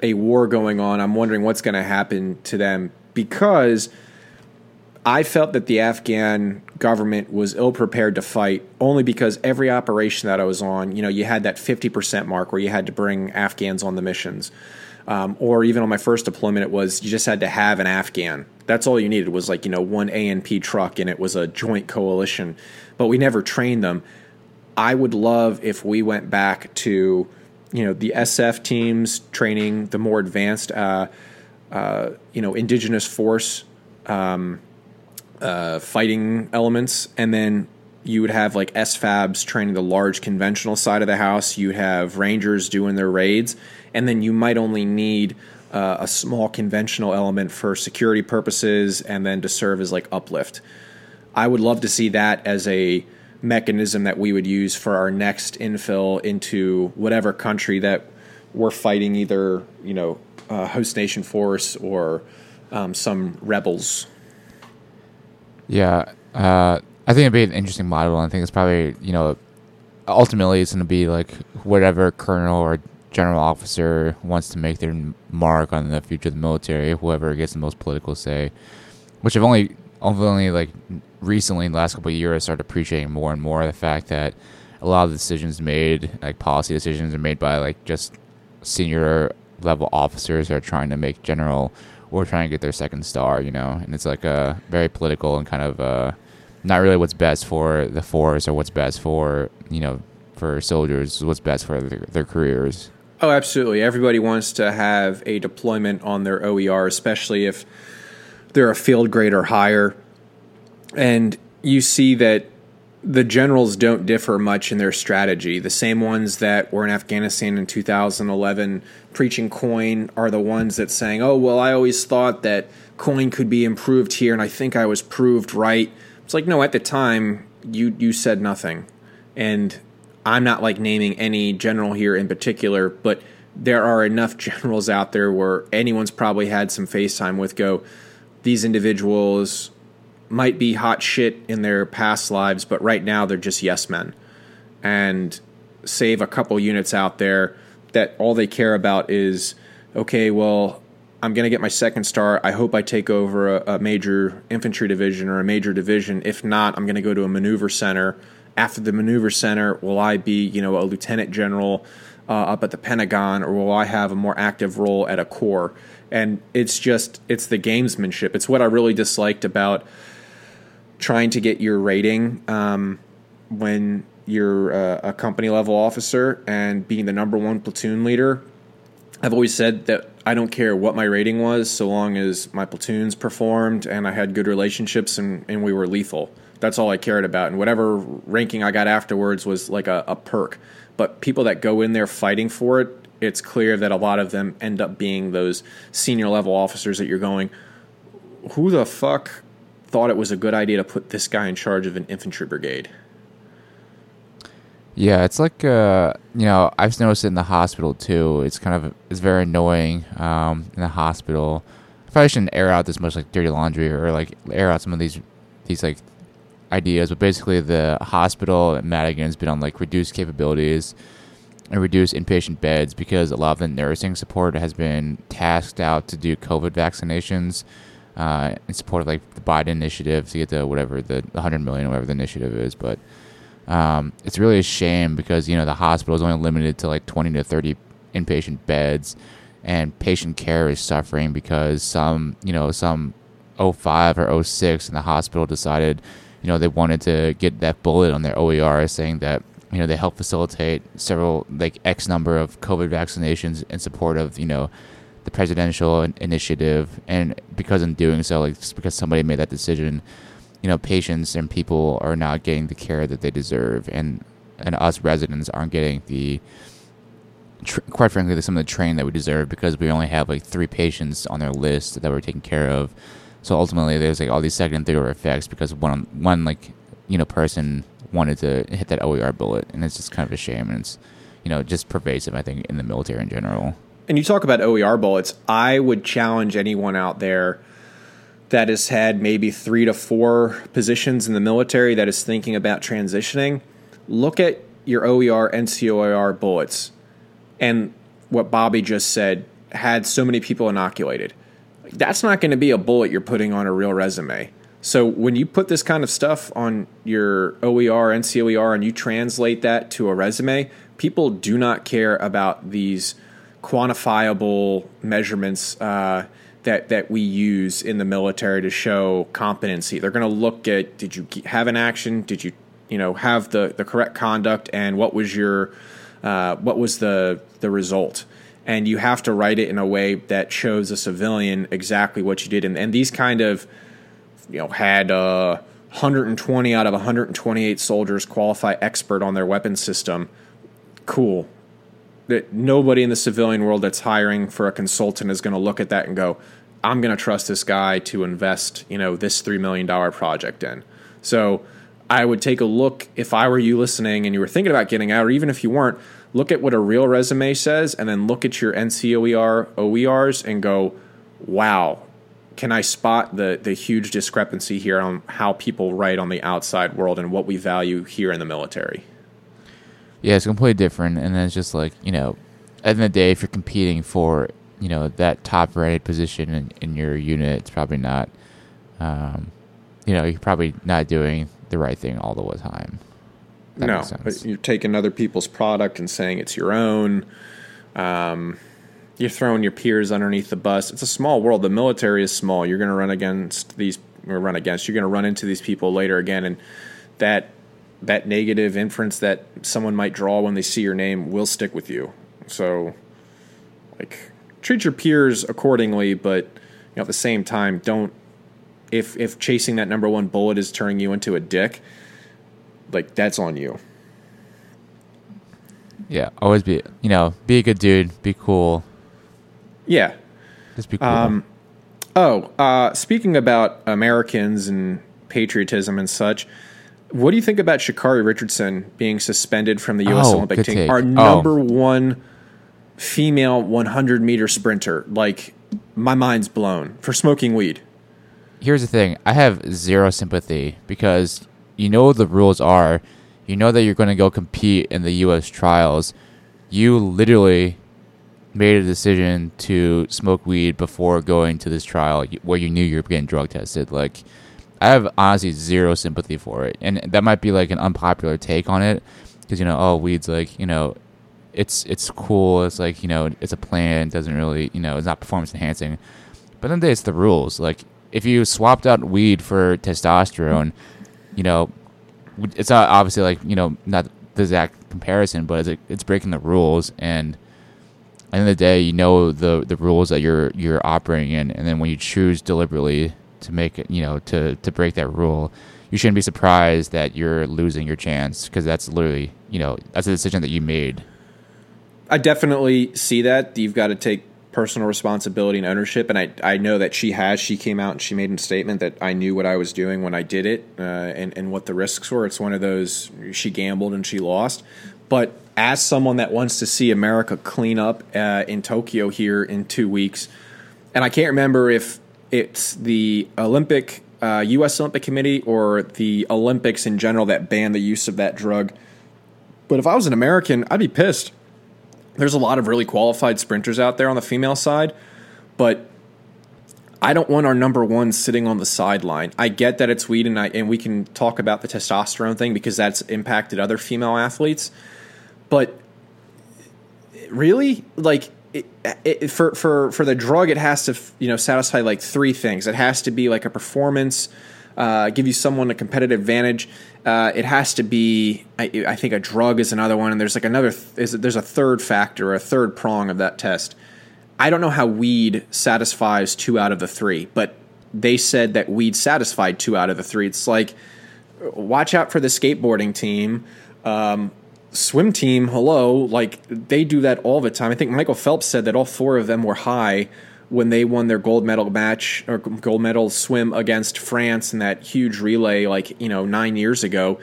a war going on, I'm wondering what's going to happen to them because I felt that the Afghan government was ill prepared to fight only because every operation that I was on, you know, you had that 50% mark where you had to bring Afghans on the missions. Um, or even on my first deployment, it was you just had to have an Afghan. That's all you needed was like, you know, one ANP truck and it was a joint coalition. But we never trained them. I would love if we went back to, you know, the SF teams training the more advanced, uh, uh, you know, indigenous force uh, fighting elements, and then you would have like SFABs training the large conventional side of the house. You have Rangers doing their raids, and then you might only need uh, a small conventional element for security purposes, and then to serve as like uplift. I would love to see that as a mechanism that we would use for our next infill into whatever country that we're fighting, either you know, uh, host nation force or um, some rebels. Yeah, uh, I think it'd be an interesting model. I think it's probably you know, ultimately it's going to be like whatever colonel or general officer wants to make their mark on the future of the military. Whoever gets the most political say, which I've only only like recently in the last couple of years started appreciating more and more the fact that a lot of the decisions made, like policy decisions, are made by like just senior level officers who are trying to make general or trying to get their second star, you know, and it's like a very political and kind of uh, not really what's best for the force or what's best for you know for soldiers, what's best for their, their careers. Oh, absolutely. Everybody wants to have a deployment on their OER, especially if they're a field grade or higher. And you see that the generals don't differ much in their strategy. The same ones that were in Afghanistan in 2011 preaching coin are the ones that saying, "Oh, well, I always thought that coin could be improved here and I think I was proved right." It's like, "No, at the time you you said nothing." And I'm not like naming any general here in particular, but there are enough generals out there where anyone's probably had some FaceTime with go, these individuals might be hot shit in their past lives, but right now they're just yes men. And save a couple units out there that all they care about is, okay, well, I'm going to get my second star. I hope I take over a, a major infantry division or a major division. If not, I'm going to go to a maneuver center. After the maneuver center, will I be, you know, a lieutenant general uh, up at the Pentagon, or will I have a more active role at a corps? And it's just, it's the gamesmanship. It's what I really disliked about trying to get your rating um, when you're uh, a company level officer and being the number one platoon leader. I've always said that I don't care what my rating was, so long as my platoons performed and I had good relationships and, and we were lethal. That's all I cared about. And whatever ranking I got afterwards was like a, a perk. But people that go in there fighting for it, it's clear that a lot of them end up being those senior level officers that you're going, who the fuck thought it was a good idea to put this guy in charge of an infantry brigade? Yeah, it's like uh, you know, I've noticed it in the hospital too. It's kind of it's very annoying um, in the hospital. I probably shouldn't air out this much like dirty laundry or like air out some of these these like ideas, but basically the hospital at Madigan has been on like reduced capabilities and reduced inpatient beds because a lot of the nursing support has been tasked out to do COVID vaccinations uh, in support of like the Biden initiative to get the whatever the 100 million whatever the initiative is, but um, it's really a shame because you know the hospital is only limited to like 20 to 30 inpatient beds and patient care is suffering because some you know some 05 or 06 in the hospital decided you know they wanted to get that bullet on their OER saying that you know they help facilitate several like X number of COVID vaccinations in support of you know the presidential initiative, and because in doing so, like just because somebody made that decision, you know, patients and people are not getting the care that they deserve, and and us residents aren't getting the tr- quite frankly some of the training that we deserve because we only have like three patients on their list that we're taking care of. So ultimately, there's like all these second and third order effects because one one like you know person wanted to hit that OER bullet, and it's just kind of a shame, and it's you know just pervasive. I think in the military in general. And you talk about OER bullets. I would challenge anyone out there that has had maybe three to four positions in the military that is thinking about transitioning. Look at your OER and COER bullets, and what Bobby just said had so many people inoculated. That's not going to be a bullet you're putting on a real resume. So when you put this kind of stuff on your OER and and you translate that to a resume, people do not care about these quantifiable measurements uh, that that we use in the military to show competency. They're going to look at did you have an action? Did you you know have the the correct conduct and what was your uh, what was the the result? And you have to write it in a way that shows a civilian exactly what you did. And, and these kind of you know had uh, 120 out of 128 soldiers qualify expert on their weapon system. Cool. That nobody in the civilian world that's hiring for a consultant is going to look at that and go, "I'm going to trust this guy to invest, you know, this three million dollar project in." So I would take a look if I were you listening and you were thinking about getting out, or even if you weren't, look at what a real resume says, and then look at your NCOER OERs and go, "Wow, can I spot the the huge discrepancy here on how people write on the outside world and what we value here in the military? Yeah, it's completely different, and then it's just like you know, at the end of the day, if you're competing for you know that top rated position in, in your unit, it's probably not, um, you know, you're probably not doing the right thing all the time. That no, you're taking other people's product and saying it's your own. Um, you're throwing your peers underneath the bus. It's a small world. The military is small. You're going to run against these or run against. You're going to run into these people later again, and that that negative inference that someone might draw when they see your name will stick with you. So, like, treat your peers accordingly, but you know, at the same time, don't. If if chasing that number one bullet is turning you into a dick, like that's on you. Yeah, always be you know be a good dude, be cool, yeah. Just be cool. Um, oh, uh, speaking about Americans and patriotism and such, what do you think about Sha'Carri Richardson being suspended from the U.S. Oh, Olympic team? Take. Our oh. number one female 100 meter sprinter. Like, my mind's blown for smoking weed. Here's the thing I have zero sympathy because you know the rules are. You know that you're going to go compete in the U.S. trials. You literally made a decision to smoke weed before going to this trial where you knew you were getting drug tested. Like, I have honestly zero sympathy for it, and that might be like an unpopular take on it, because you know, oh, weed's like you know, it's it's cool. It's like you know, it's a plant. It doesn't really you know, it's not performance enhancing. But then it's the rules. Like, if you swapped out weed for testosterone, you know, it's not obviously like you know, not the exact comparison, but it's it's breaking the rules and At the end of the day, you know the the rules that you're you're operating in, and then when you choose deliberately to make it, you know, to to break that rule, you shouldn't be surprised that you're losing your chance because that's literally, you know, that's a decision that you made. I definitely see that. You've got to take personal responsibility and ownership, and I I know that she has. She came out and she made a statement that I knew what I was doing when I did it, uh, and and what the risks were. It's one of those she gambled and she lost, but as someone that wants to see America clean up uh, in Tokyo here in two weeks, and I can't remember if it's the Olympic uh, U.S. Olympic Committee or the Olympics in general that banned the use of that drug. But if I was an American, I'd be pissed. There's a lot of really qualified sprinters out there on the female side, but I don't want our number one sitting on the sideline. I get that it's weed, and, I, and we can talk about the testosterone thing because that's impacted other female athletes but really, like it, it, for for for the drug, it has to you know satisfy like three things. It has to be like a performance, uh, give you someone a competitive advantage. Uh, it has to be, I, I, think, a drug is another one, and there's like another. Th- is there's a third factor, a third prong of that test. I don't know how weed satisfies two out of the three, but they said that weed satisfied two out of the three. It's like, watch out for the skateboarding team. Um, swim team, hello, like they do that all the time. I think Michael Phelps said that all four of them were high when they won their gold medal match or gold medal swim against France in that huge relay, like, you know, nine years ago.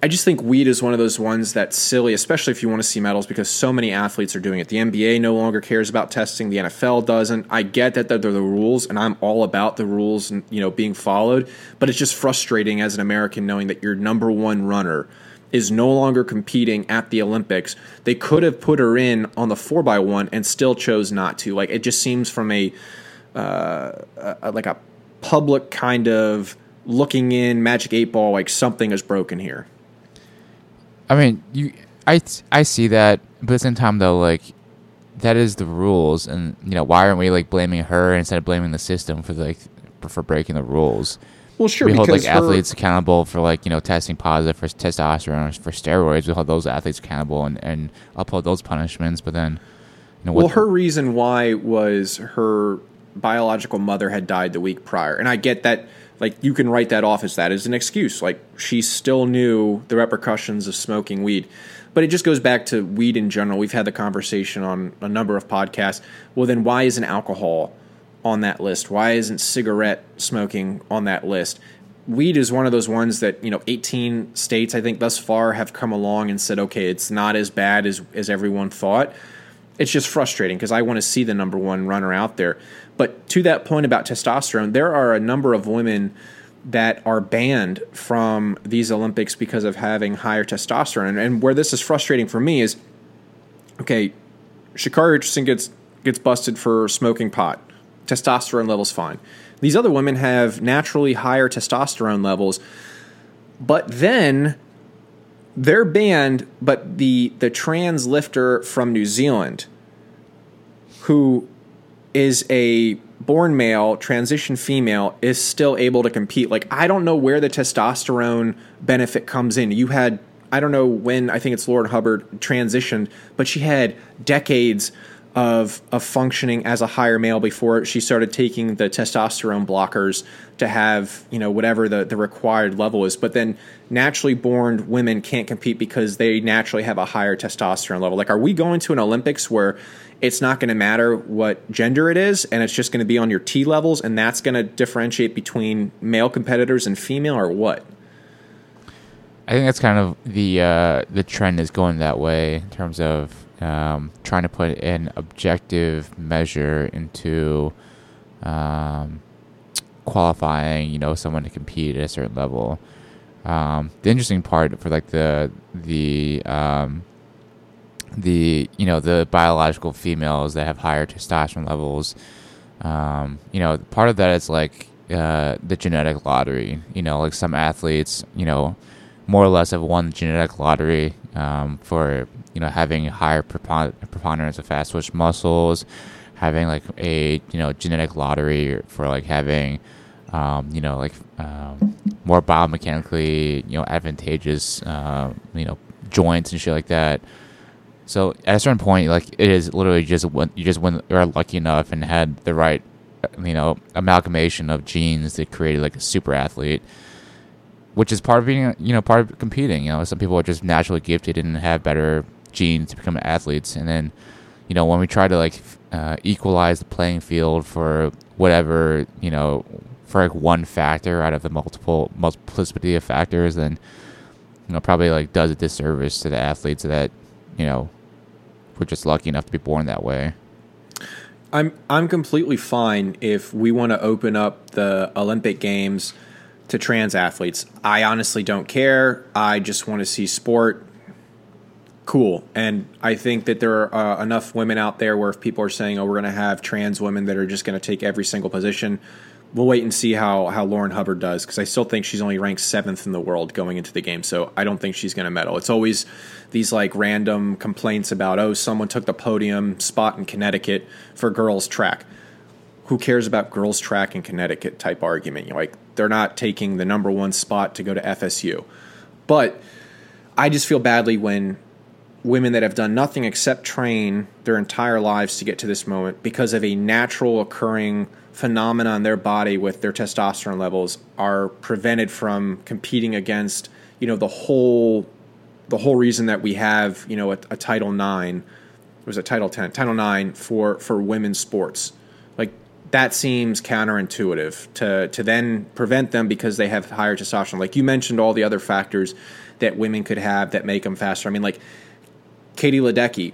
I just think weed is one of those ones that's silly, especially if you want to see medals, because so many athletes are doing it. The NBA no longer cares about testing. The NFL doesn't. I get that they're the rules, and I'm all about the rules you know being followed. But it's just frustrating as an American knowing that your number one runner is no longer competing at the Olympics. They could have put her in on the four by one and still chose not to. Like it just seems from a, uh, a like a public kind of looking in magic eight ball like something is broken here. I mean, you, I, I see that, but at the same time, though, like that is the rules, and you know, why aren't we like blaming her instead of blaming the system for like for breaking the rules? Well, sure. We hold like athletes accountable for like you know testing positive for testosterone or for steroids. We hold those athletes accountable and, and uphold those punishments. But then, you know, well, her reason why was her biological mother had died the week prior, and I get that like you can write that off as that as an excuse. Like she still knew the repercussions of smoking weed. But it just goes back to weed in general. We've had the conversation on a number of podcasts. Well, then why isn't alcohol on that list? Why isn't cigarette smoking on that list? Weed is one of those ones that, you know, 18 states, I think, thus far have come along and said, okay, it's not as bad as, as everyone thought. It's just frustrating because I want to see the number one runner out there. But to that point about testosterone, there are a number of women that are banned from these Olympics because of having higher testosterone. And where this is frustrating for me is, okay, Sha'Carri Richardson gets gets busted for smoking pot. Testosterone levels fine. These other women have naturally higher testosterone levels, but then they're banned. But the the trans lifter from New Zealand, who is a born male, transition female, is still able to compete. Like, I don't know where the testosterone benefit comes in. You had, I don't know when, I think it's Lauren Hubbard transitioned, but she had decades of of functioning as a higher male before she started taking the testosterone blockers to have you know whatever the, the required level is. But then naturally born women can't compete because they naturally have a higher testosterone level. Like are we going to an olympics where it's not going to matter what gender it is and it's just going to be on your t levels and that's going to differentiate between male competitors and female or what? I think that's kind of the uh, the trend is going that way in terms of um, trying to put an objective measure into um, qualifying, you know, someone to compete at a certain level. Um, the interesting part for like the the um, the you know the biological females that have higher testosterone levels, um, you know, part of that is like uh, the genetic lottery. You know, like some athletes, you know, more or less have won the genetic lottery um, for you know having higher preponderance of fast twitch muscles, having like a you know genetic lottery for like having um, you know like um, more biomechanically you know advantageous uh, you know joints and shit like that. So at a certain point, like it is literally just when you just when you're lucky enough and had the right you know amalgamation of genes that created like a super athlete which is part of being you know part of competing you know some people are just naturally gifted and have better genes to become athletes. And then, you know, when we try to like uh, equalize the playing field for whatever, you know, for like one factor out of the multiple multiplicity of factors, then you know probably like does a disservice to the athletes that you know were just lucky enough to be born that way. I'm I'm completely fine if we want to open up the Olympic Games to trans athletes. I honestly don't care. I just want to see sport cool. And I think that there are uh, enough women out there where if people are saying, "Oh, we're going to have trans women that are just going to take every single position," we'll wait and see how how Lauren Hubbard does because I still think she's only ranked seventh in the world going into the game. So I don't think she's going to medal. It's always these like random complaints about, "Oh, someone took the podium spot in Connecticut for girls track." Who cares about girls track in Connecticut type argument? You know, like they're not taking the number one spot to go to FSU, but I just feel badly when women that have done nothing except train their entire lives to get to this moment because of a natural occurring phenomena in their body with their testosterone levels are prevented from competing against you know the whole the whole reason that we have you know a, a title nine was a title 10 title 9 for for women's sports. Like that seems counterintuitive to to then prevent them because they have higher testosterone. Like you mentioned all the other factors that women could have that make them faster. I mean like Katie Ledecky.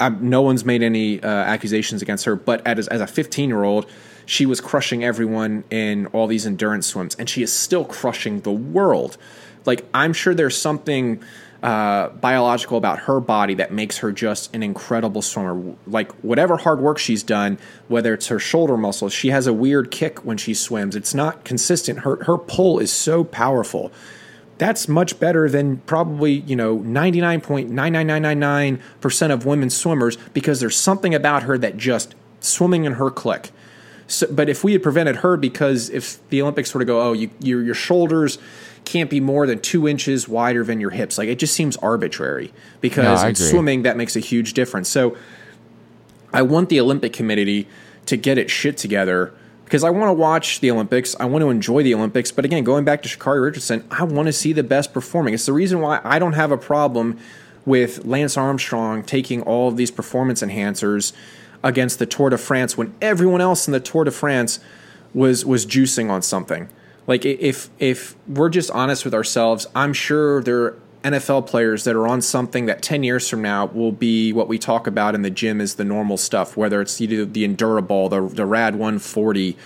Um, no one's made any uh, accusations against her, but as, as a 15 year old, she was crushing everyone in all these endurance swims, and she is still crushing the world. Like, I'm sure there's something uh, biological about her body that makes her just an incredible swimmer. Like, whatever hard work she's done, whether it's her shoulder muscles, she has a weird kick when she swims. It's not consistent. Her, her pull is so powerful that's much better than probably you know 99.99999% of women swimmers because there's something about her that just swimming in her click so, but if we had prevented her because if the olympics were to go oh you, your, your shoulders can't be more than two inches wider than your hips like it just seems arbitrary because no, in swimming that makes a huge difference. So i want the olympic committee to get its shit together because I want to watch the Olympics. I want to enjoy the Olympics. But again, going back to Sha'Carri Richardson, I want to see the best performing. It's the reason why I don't have a problem with Lance Armstrong taking all of these performance enhancers against the Tour de France when everyone else in the Tour de France was was juicing on something. Like if if we're just honest with ourselves, I'm sure there NFL players that are on something that 10 years from now will be what we talk about in the gym is the normal stuff, whether it's the, the Endurobol, the, the Rad 140,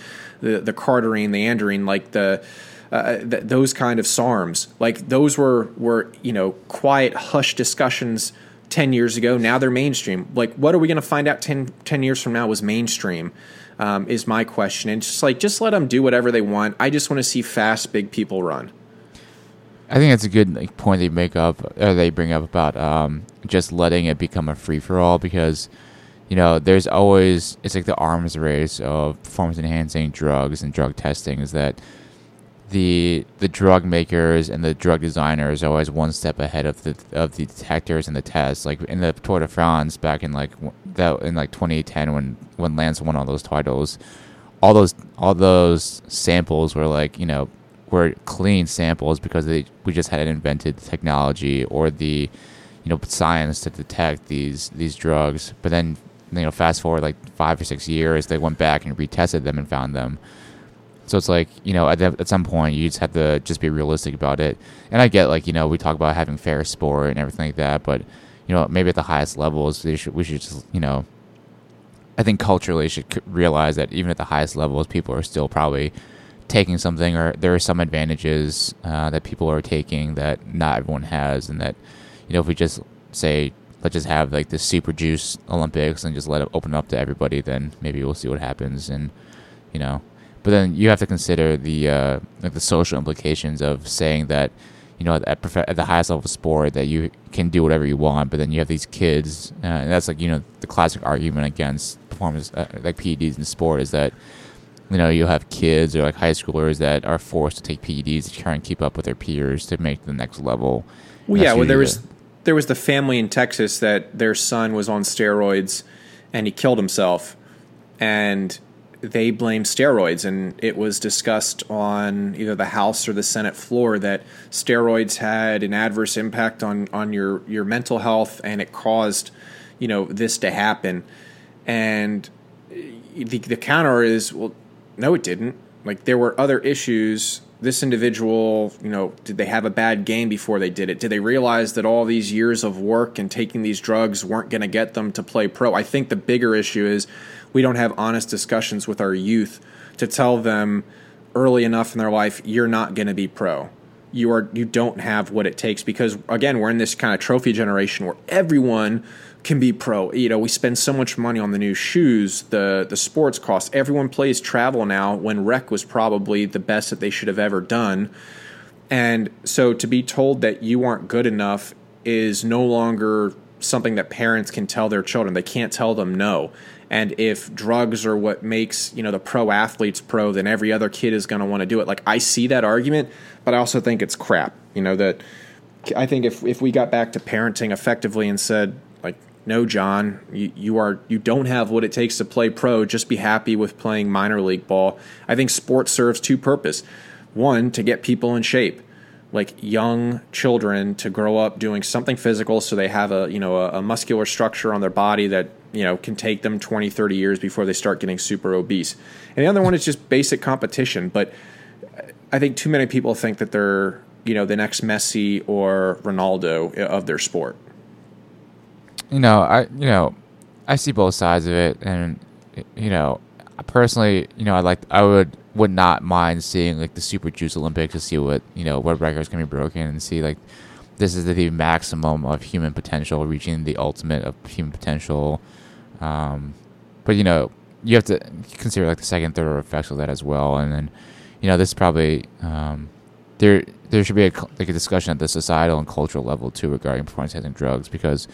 the, the Cardarine, the Andarine, like the, uh, th- those kind of SARMs. Like those were, were, you know, quiet, hush discussions 10 years ago. Now they're mainstream. Like, what are we going to find out 10, 10 years from now was mainstream? Um, is my question. And just like, just let them do whatever they want. I just want to see fast, big people run. I think that's a good like, point they make up or they bring up about um, just letting it become a free for all because you know there's always it's like the arms race of performance enhancing drugs and drug testing is that the the drug makers and the drug designers are always one step ahead of the of the detectors and the tests. Like in the Tour de France back in like that in like 2010 when when Lance won all those titles all those all those samples were like you know were clean samples because they, we just hadn't invented the technology or the you know science to detect these these drugs. But then you know fast forward like five or six years, they went back and retested them and found them. So it's like you know at, at some point you just have to just be realistic about it. And I get like you know we talk about having fair sport and everything like that, but you know maybe at the highest levels they should we should just you know I think culturally should realize that even at the highest levels people are still probably taking something or there are some advantages uh, that people are taking that not everyone has and that you know if we just say let's just have like this super juice olympics and just let it open up to everybody then maybe we'll see what happens and you know. But then you have to consider the uh, like the social implications of saying that you know at, prof- at the highest level of sport that you can do whatever you want but then you have these kids uh, and that's like you know the classic argument against performance uh, like PEDs in sport is that you know, you have kids or like high schoolers that are forced to take PEDs to try and keep up with their peers to make the next level. Well, yeah, well, there was there was the family in Texas that their son was on steroids and he killed himself, and they blamed steroids, and it was discussed on either the House or the Senate floor that steroids had an adverse impact on on your your mental health, and it caused you know this to happen, and the, the counter is well no, it didn't. Like there were other issues. This individual, you know, did they have a bad game before they did it? Did they realize that all these years of work and taking these drugs weren't going to get them to play pro? I think the bigger issue is we don't have honest discussions with our youth to tell them early enough in their life you're not going to be pro. You are you don't have what it takes because again, we're in this kind of trophy generation where everyone can be pro. You know, we spend so much money on the new shoes, the the sports costs. Everyone plays travel now when rec was probably the best that they should have ever done. And so to be told that you aren't good enough is no longer something that parents can tell their children. They can't tell them no. And if drugs are what makes, you know, the pro athletes pro, then every other kid is going to want to do it. Like I see that argument, but I also think it's crap. You know that I think if if we got back to parenting effectively and said no, John, you, you are you don't have what it takes to play pro. Just be happy with playing minor league ball. I think sports serves two purpose. One, to get people in shape like young children to grow up doing something physical so they have a you know a, a, muscular structure on their body that you know can take them 20 30 years before they start getting super obese and the other one is just basic competition but i think too many people think that they're you know the next messi or ronaldo of their sport you know i you know i see both sides of it and you know personally you know i like i would would not mind seeing like the Super Juice Olympics to see what you know what records can be broken and see like this is the maximum of human potential, reaching the ultimate of human potential. Um, but you know you have to consider like the second, third order effects of that as well, and then you know this probably um, there there should be a, like a discussion at the societal and cultural level too regarding performance enhancing drugs because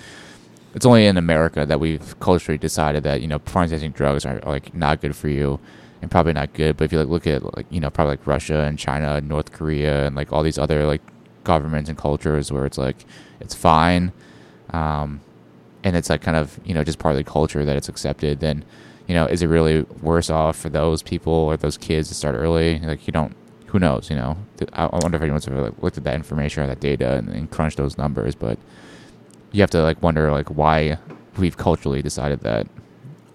it's only in America that we've culturally decided that you know performance drugs are, like not good for you and probably not good. But if you like look at like you know probably like Russia and China, and North Korea, and like all these other like governments and cultures where it's like it's fine, um, and it's like kind of you know just part of the culture that it's accepted. Then you know is it really worse off for those people or those kids to start early? Like you don't. Who knows? You know, I wonder if anyone's ever looked at that information or that data and, and crunched those numbers. But you have to like wonder like why we've culturally decided that.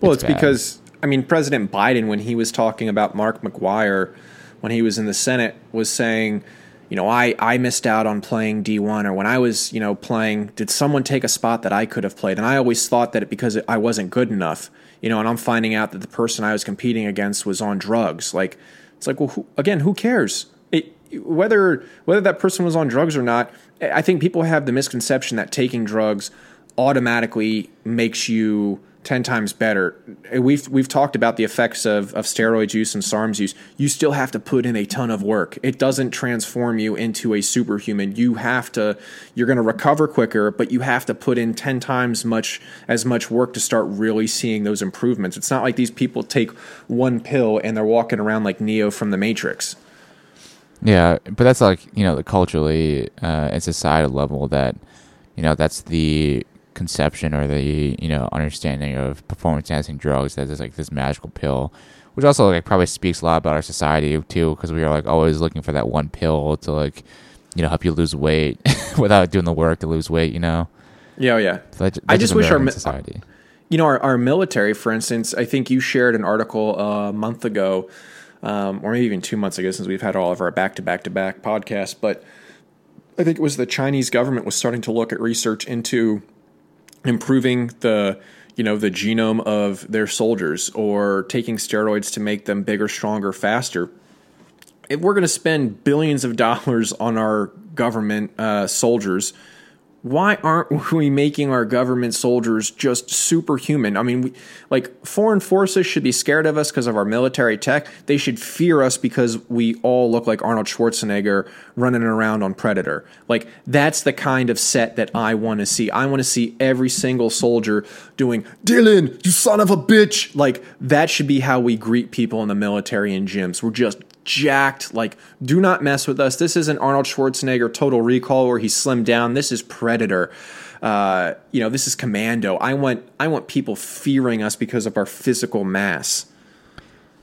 Well, it's, it's because I mean, President Biden, when he was talking about Mark McGwire, when he was in the Senate, was saying, you know, I, I missed out on playing D1, or when I was, you know, playing, did someone take a spot that I could have played? And I always thought that it, because I wasn't good enough, you know, and I'm finding out that the person I was competing against was on drugs. Like, it's like, well, who, again, who cares? Whether whether that person was on drugs or not, I think people have the misconception that taking drugs automatically makes you 10 times better. We've we've talked about the effects of, of steroid use and SARMs use. You still have to put in a ton of work. It doesn't transform you into a superhuman. You have to you're going to recover quicker, but you have to put in 10 times much as much work to start really seeing those improvements. It's not like these people take one pill and they're walking around like Neo from the Matrix. Yeah, but that's like, you know, the culturally uh, and societal level that you know, that's the conception or the you know understanding of performance enhancing drugs that is like this magical pill, which also like probably speaks a lot about our society too, because we are like always looking for that one pill to like you know help you lose weight without doing the work to lose weight. You know. Yeah, oh, yeah. So that, I just wish our society. You know, our, our military, for instance, I think you shared an article a month ago, um, or maybe even two months ago, since we've had all of our back to back to back podcasts. But I think it was the Chinese government was starting to look at research into improving the you know the genome of their soldiers or taking steroids to make them bigger stronger faster if we're going to spend billions of dollars on our government uh, soldiers why aren't we making our government soldiers just superhuman? I mean, we, like foreign forces should be scared of us because of our military tech. They should fear us because we all look like Arnold Schwarzenegger running around on Predator. Like that's the kind of set that I want to see. I want to see every single soldier doing Dillon, you son of a bitch. Like that should be how we greet people in the military and gyms. We're just jacked. Like, do not mess with us. This isn't Arnold Schwarzenegger Total Recall where he slimmed down. This is Predator. Uh, you know, this is Commando. I want I want people fearing us because of our physical mass.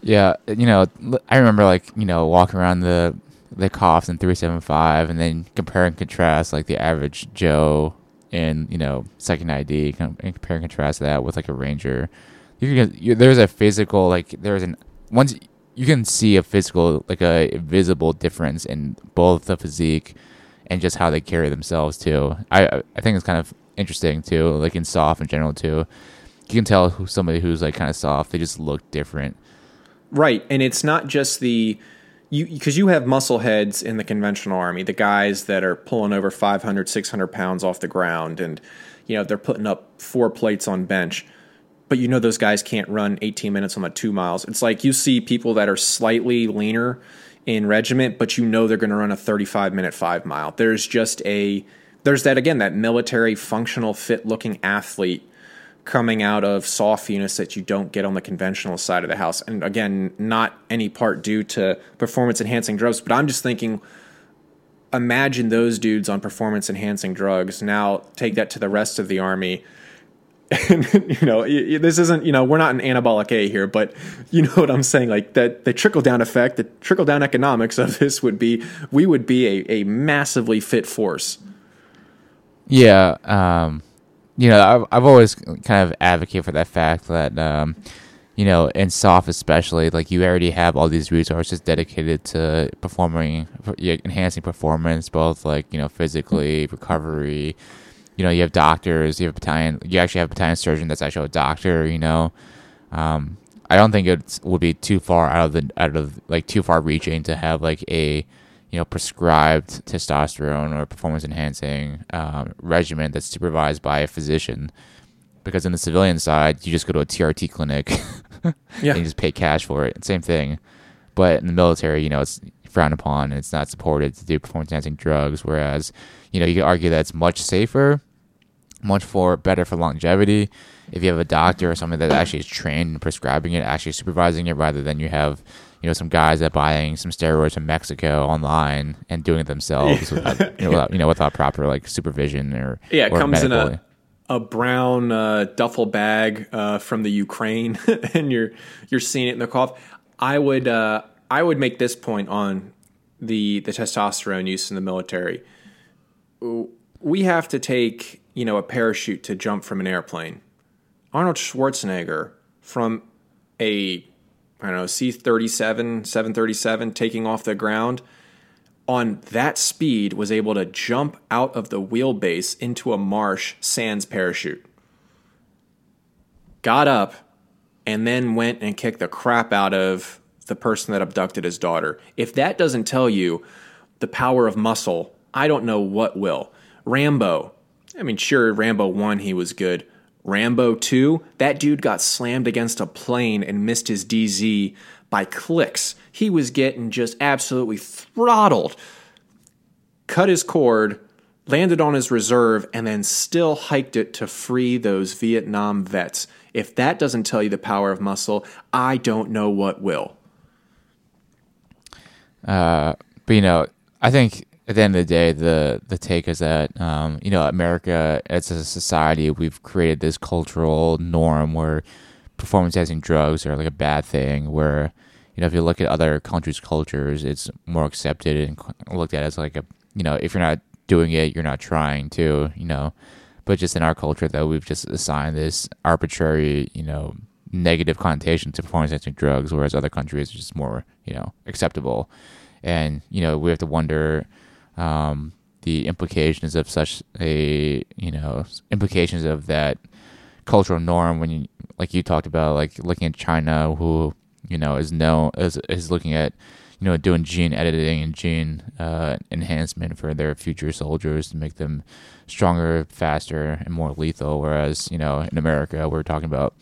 Yeah, you know, I remember like you know walking around the the cops in three seven five, and then compare and contrast like the average Joe in you know second ID, and compare and contrast that with like a Ranger. You can, you, there's a physical like there's an once you can see a physical, like a visible difference in both the physique and just how they carry themselves too. I I think it's kind of interesting too, like in soft in general too. You can tell who somebody who's like kind of soft. They just look different. Right, and it's not just the you because you have muscle heads in the conventional army, the guys that are pulling over 500, 600 pounds off the ground, and you know they're putting up four plates on bench but you know those guys can't run 18 minutes on the two miles. It's like you see people that are slightly leaner in regiment, but you know they're going to run a 35 minute five mile. There's just a there's that again that military functional fit looking athlete coming out of soft units that you don't get on the conventional side of the house. And again, not any part due to performance enhancing drugs, but I'm just thinking imagine those dudes on performance enhancing drugs. Now take that to the rest of the army. And you know, this isn't you know we're not an anabolic A here, but you know what I'm saying. Like that, the trickle down effect, the trickle down economics of this would be we would be a, a massively fit force. Yeah, um, you know, I've I've always kind of advocated for that fact that um, you know, in soft especially, like you already have all these resources dedicated to performing, enhancing performance, both like you know physically, recovery. You know, you have doctors, you have a battalion, you actually have a battalion surgeon that's actually a doctor. You know, um, I don't think it would be too far out of the out of like too far reaching to have like a you know prescribed testosterone or performance enhancing um, regimen that's supervised by a physician because in the civilian side, you just go to a TRT clinic yeah. and you just pay cash for it. Same thing. But in the military, you know, it's frowned upon and it's not supported to do performance enhancing drugs. Whereas, you know, you could argue that it's much safer, much for better for longevity if you have a doctor or somebody that actually is trained in prescribing it, actually supervising it, rather than you have, you know, some guys that buying some steroids from Mexico online and doing it themselves without, you know, without, you know, without proper like supervision or yeah, it or comes in a a brown uh, duffel bag uh, from the Ukraine, and you're you're seeing it in the cough. I would uh, I would make this point on the the testosterone use in the military. We have to take you know a parachute to jump from an airplane. Arnold Schwarzenegger from a I don't know C thirty seven seven thirty seven taking off the ground on that speed was able to jump out of the wheelbase into a marsh sans parachute. Got up and then went and kicked the crap out of the person that abducted his daughter. If that doesn't tell you the power of muscle, I don't know what will. Rambo. I mean, sure, Rambo 1, he was good. Rambo 2, that dude got slammed against a plane and missed his DZ by klicks. He was getting just absolutely throttled. Cut his cord, landed on his reserve, and then still hiked it to free those Vietnam vets. If that doesn't tell you the power of muscle, I don't know what will. Uh, but you know, I think at the end of the day, the the take is that um, you know America as a society, we've created this cultural norm where performance enhancing drugs are like a bad thing. Where you know, if you look at other countries' cultures, it's more accepted and looked at as like a, you know, if you're not doing it, you're not trying to, you know. But just in our culture, though, we've just assigned this arbitrary, you know, negative connotation to performance enhancing drugs, whereas other countries are just more, you know, acceptable. And, you know, we have to wonder um, the implications of such a, you know, implications of that cultural norm when you, like you talked about, like looking at China, who you know, is known is is looking at you know doing gene editing and gene uh, enhancement for their future soldiers to make them stronger, faster, and more lethal. Whereas you know in America we're talking about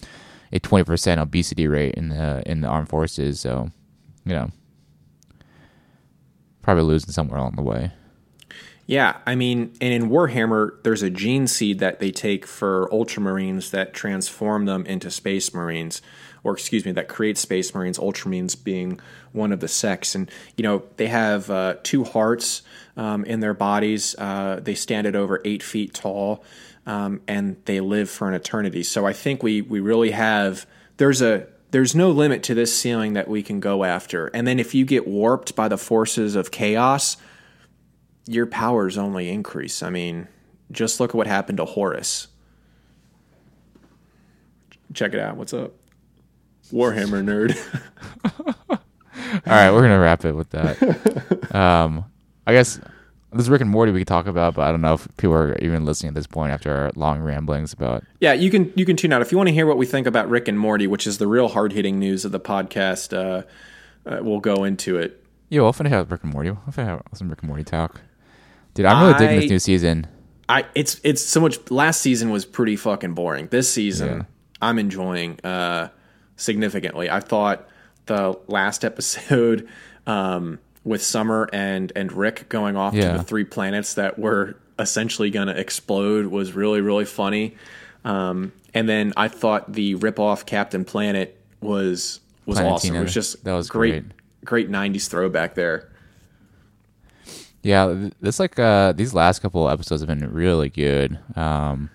a twenty percent obesity rate in the in the armed forces. So you know probably losing somewhere along the way. Yeah, I mean, and in Warhammer, there's a gene seed that they take for Ultramarines that transform them into Space Marines or excuse me, that creates Space Marines, Ultramarines being one of the sects. And, you know, they have uh, two hearts um, in their bodies. Uh, they stand at over eight feet tall, um, and they live for an eternity. So I think we, we really have, there's a, there's no limit to this ceiling that we can go after. And then if you get warped by the forces of chaos, your powers only increase. I mean, just look at what happened to Horus. Check it out. What's up? Warhammer nerd. All right, we're gonna wrap it with that. Um, I guess this Rick and Morty we could talk about, but I don't know if people are even listening at this point after our long ramblings about. Yeah, you can you can tune out if you want to hear what we think about Rick and Morty, which is the real hard hitting news of the podcast. Uh, uh, we'll go into it. Yeah, we'll finish out Rick and Morty. We'll finish out some Rick and Morty talk. Dude, I'm really I, digging this new season. I it's it's so much. Last season was pretty fucking boring. This season, yeah. I'm enjoying. Uh, significantly. I thought the last episode um, with Summer and and Rick going off yeah. to the three planets that were essentially going to explode was really really funny. Um, and then I thought the rip off Captain Planet was was Planetina. awesome. It was just that was great, great, great '90s throwback there. Yeah, this like uh these last couple episodes have been really good. Um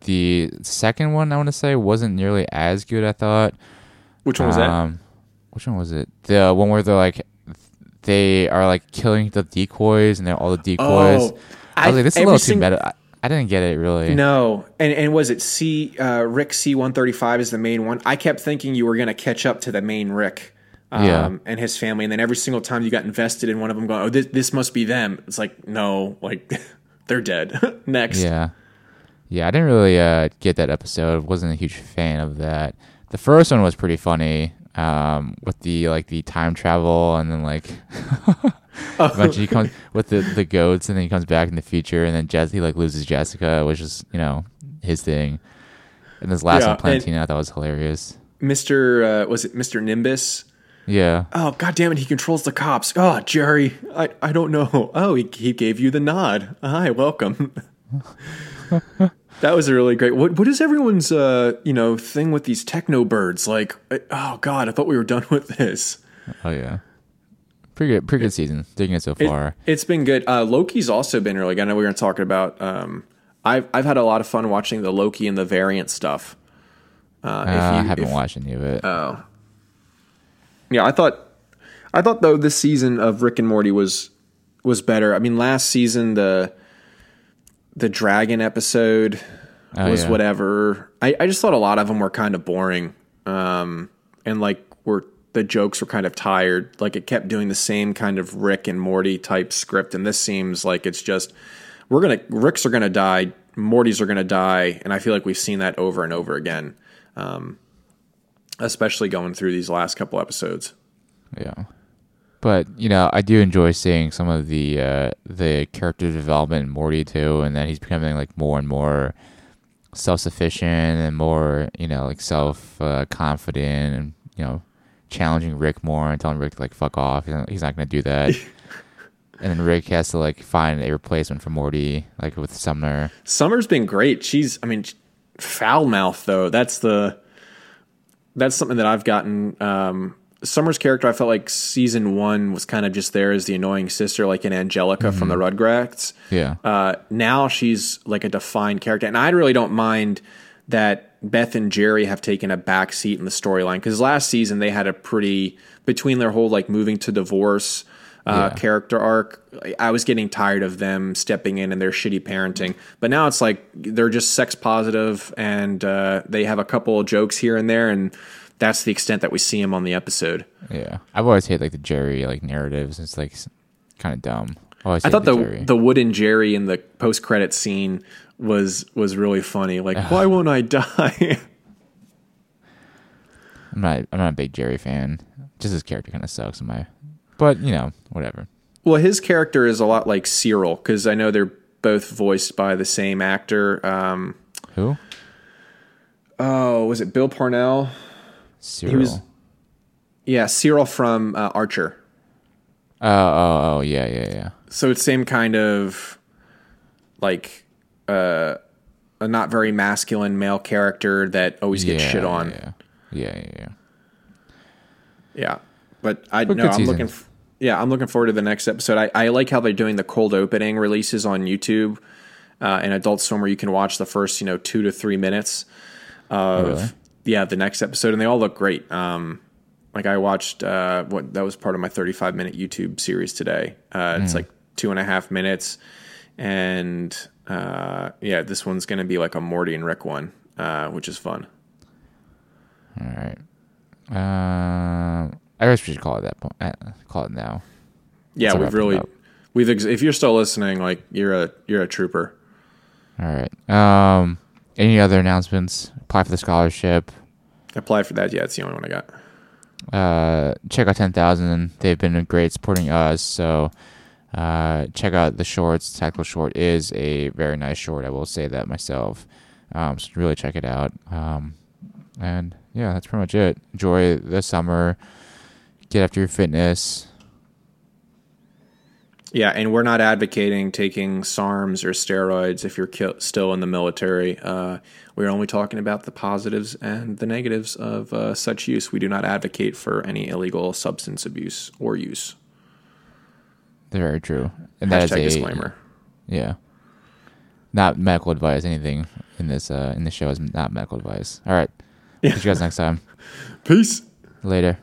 the second one I want to say wasn't nearly as good I thought. Which one was that? Um which one was it? The one where they're like they are like killing the decoys and they're all the decoys. Oh, I was I- like, this is a little too sing- meta. I, I didn't get it really. No, and and was it C uh, Rick C one thirty five is the main one? I kept thinking you were going to catch up to the main Rick, um, Yeah. and his family, and then every single time you got invested in one of them, going, "Oh, this, this must be them." It's like, no, like they're dead. Next, Yeah. Yeah, I didn't really uh, get that episode. Wasn't a huge fan of that. The first one was pretty funny, um, with the like the time travel and then like eventually he comes with the, the goats and then he comes back in the future and then Jess he like loses Jessica, which is, you know, his thing. And this last Yeah, one Plantina I thought was hilarious. Mister uh, was it Mister Nimbus? Yeah. Oh god damn it, he controls the cops. Oh Jerry, I I don't know. Oh, he he gave you the nod. Hi, welcome. that was a really great. What what is everyone's uh you know thing with these techno birds? Like, oh god, I thought we were done with this. Oh yeah. Pretty good pretty good season. Digging it so far. It, has been good. Uh, Loki's also been really good. I know we were talking about. Um, I've I've had a lot of fun watching the Loki and the variant stuff. Uh, Uh, I haven't watched any of it. Yeah, I thought I thought though this season of Rick and Morty was was better. I mean, last season the the dragon episode Oh, was yeah. whatever. I, I just thought a lot of them were kind of boring, um, and like were the jokes were kind of tired. Like it kept doing the same kind of Rick and Morty type script, and this seems like it's just we're gonna Ricks are gonna die, Mortys are gonna die, and I feel like we've seen that over and over again. Um, especially going through these last couple episodes. Yeah. But, you know, I do enjoy seeing some of the uh the character development in Morty too, and that he's becoming like more and more self sufficient and more, you know, like self uh, confident and, you know, challenging Rick more and telling Rick to like fuck off. He's not, gonna do that. and then Rick has to like find a replacement for Morty, like with Summer. Summer's been great. She's, I mean, foul mouth though. That's the that's something that I've gotten. Um, Summer's character, I felt like season one was kind of just there as the annoying sister, like in Angelica from the Rugrats. Yeah. Uh, now she's like a defined character, and I really don't mind that Beth and Jerry have taken a back seat in the storyline because last season they had a pretty between their whole like moving to divorce uh, Yeah. character arc. I was getting tired of them stepping in and their shitty parenting, but now it's like they're just sex positive and uh, they have a couple of jokes here and there, and that's the extent that we see them on the episode. Yeah. I've always hated like the Jerry like narratives. It's like kind of dumb. I thought hated the the wooden Jerry in the post credit scene was was really funny. Like, why won't I die? I'm not. I'm not a big Jerry fan. Just his character kind of sucks in my. But you know, whatever. well, his character is a lot like Cyril because I know they're both voiced by the same actor. Um, Who? oh, was it Bill Parnell? Cyril. was- Yeah, Cyril from uh, Archer. Oh, oh, oh, yeah, yeah, yeah. So it's same kind of like uh, a not very masculine male character that always gets yeah, shit on. Yeah, yeah, yeah. yeah. Yeah, but I know I'm looking. F- yeah, I'm looking forward to the next episode. I, I like how they're doing the cold opening releases on YouTube uh, and Adult Swim, where you can watch the first you know two to three minutes of really? yeah the next episode, and they all look great. Um, like I watched uh, what that was part of my 35 minute YouTube series today. Uh, Hmm. It's like two and a half minutes, and uh, yeah, this one's going to be like a Morty and Rick one, uh, which is fun. All right. I guess we should call it that. po- Uh, call it now. Yeah, Let's we've really we've ex- if you're still listening, like you're a you're a trooper. All right. Um, any other announcements? Apply for the scholarship. Apply for that. Yeah, it's the only one I got. Uh, check out Ten Thousand. They've been great supporting us. So, uh, check out the shorts. Tactical short is a very nice short. I will say that myself. Um, so really check it out. Um, and yeah, that's pretty much it. Enjoy the summer. Get after your fitness. Yeah, and we're not advocating taking SARMs or steroids if you're ki- still in the military. Uh, we're only talking about the positives and the negatives of uh, such use. We do not advocate for any illegal substance abuse or use. Very true. And that is Hashtag a disclaimer. Yeah. Not medical advice. Anything in this uh in this show is not medical advice. All right. Yeah. See you guys next time. Peace. Later.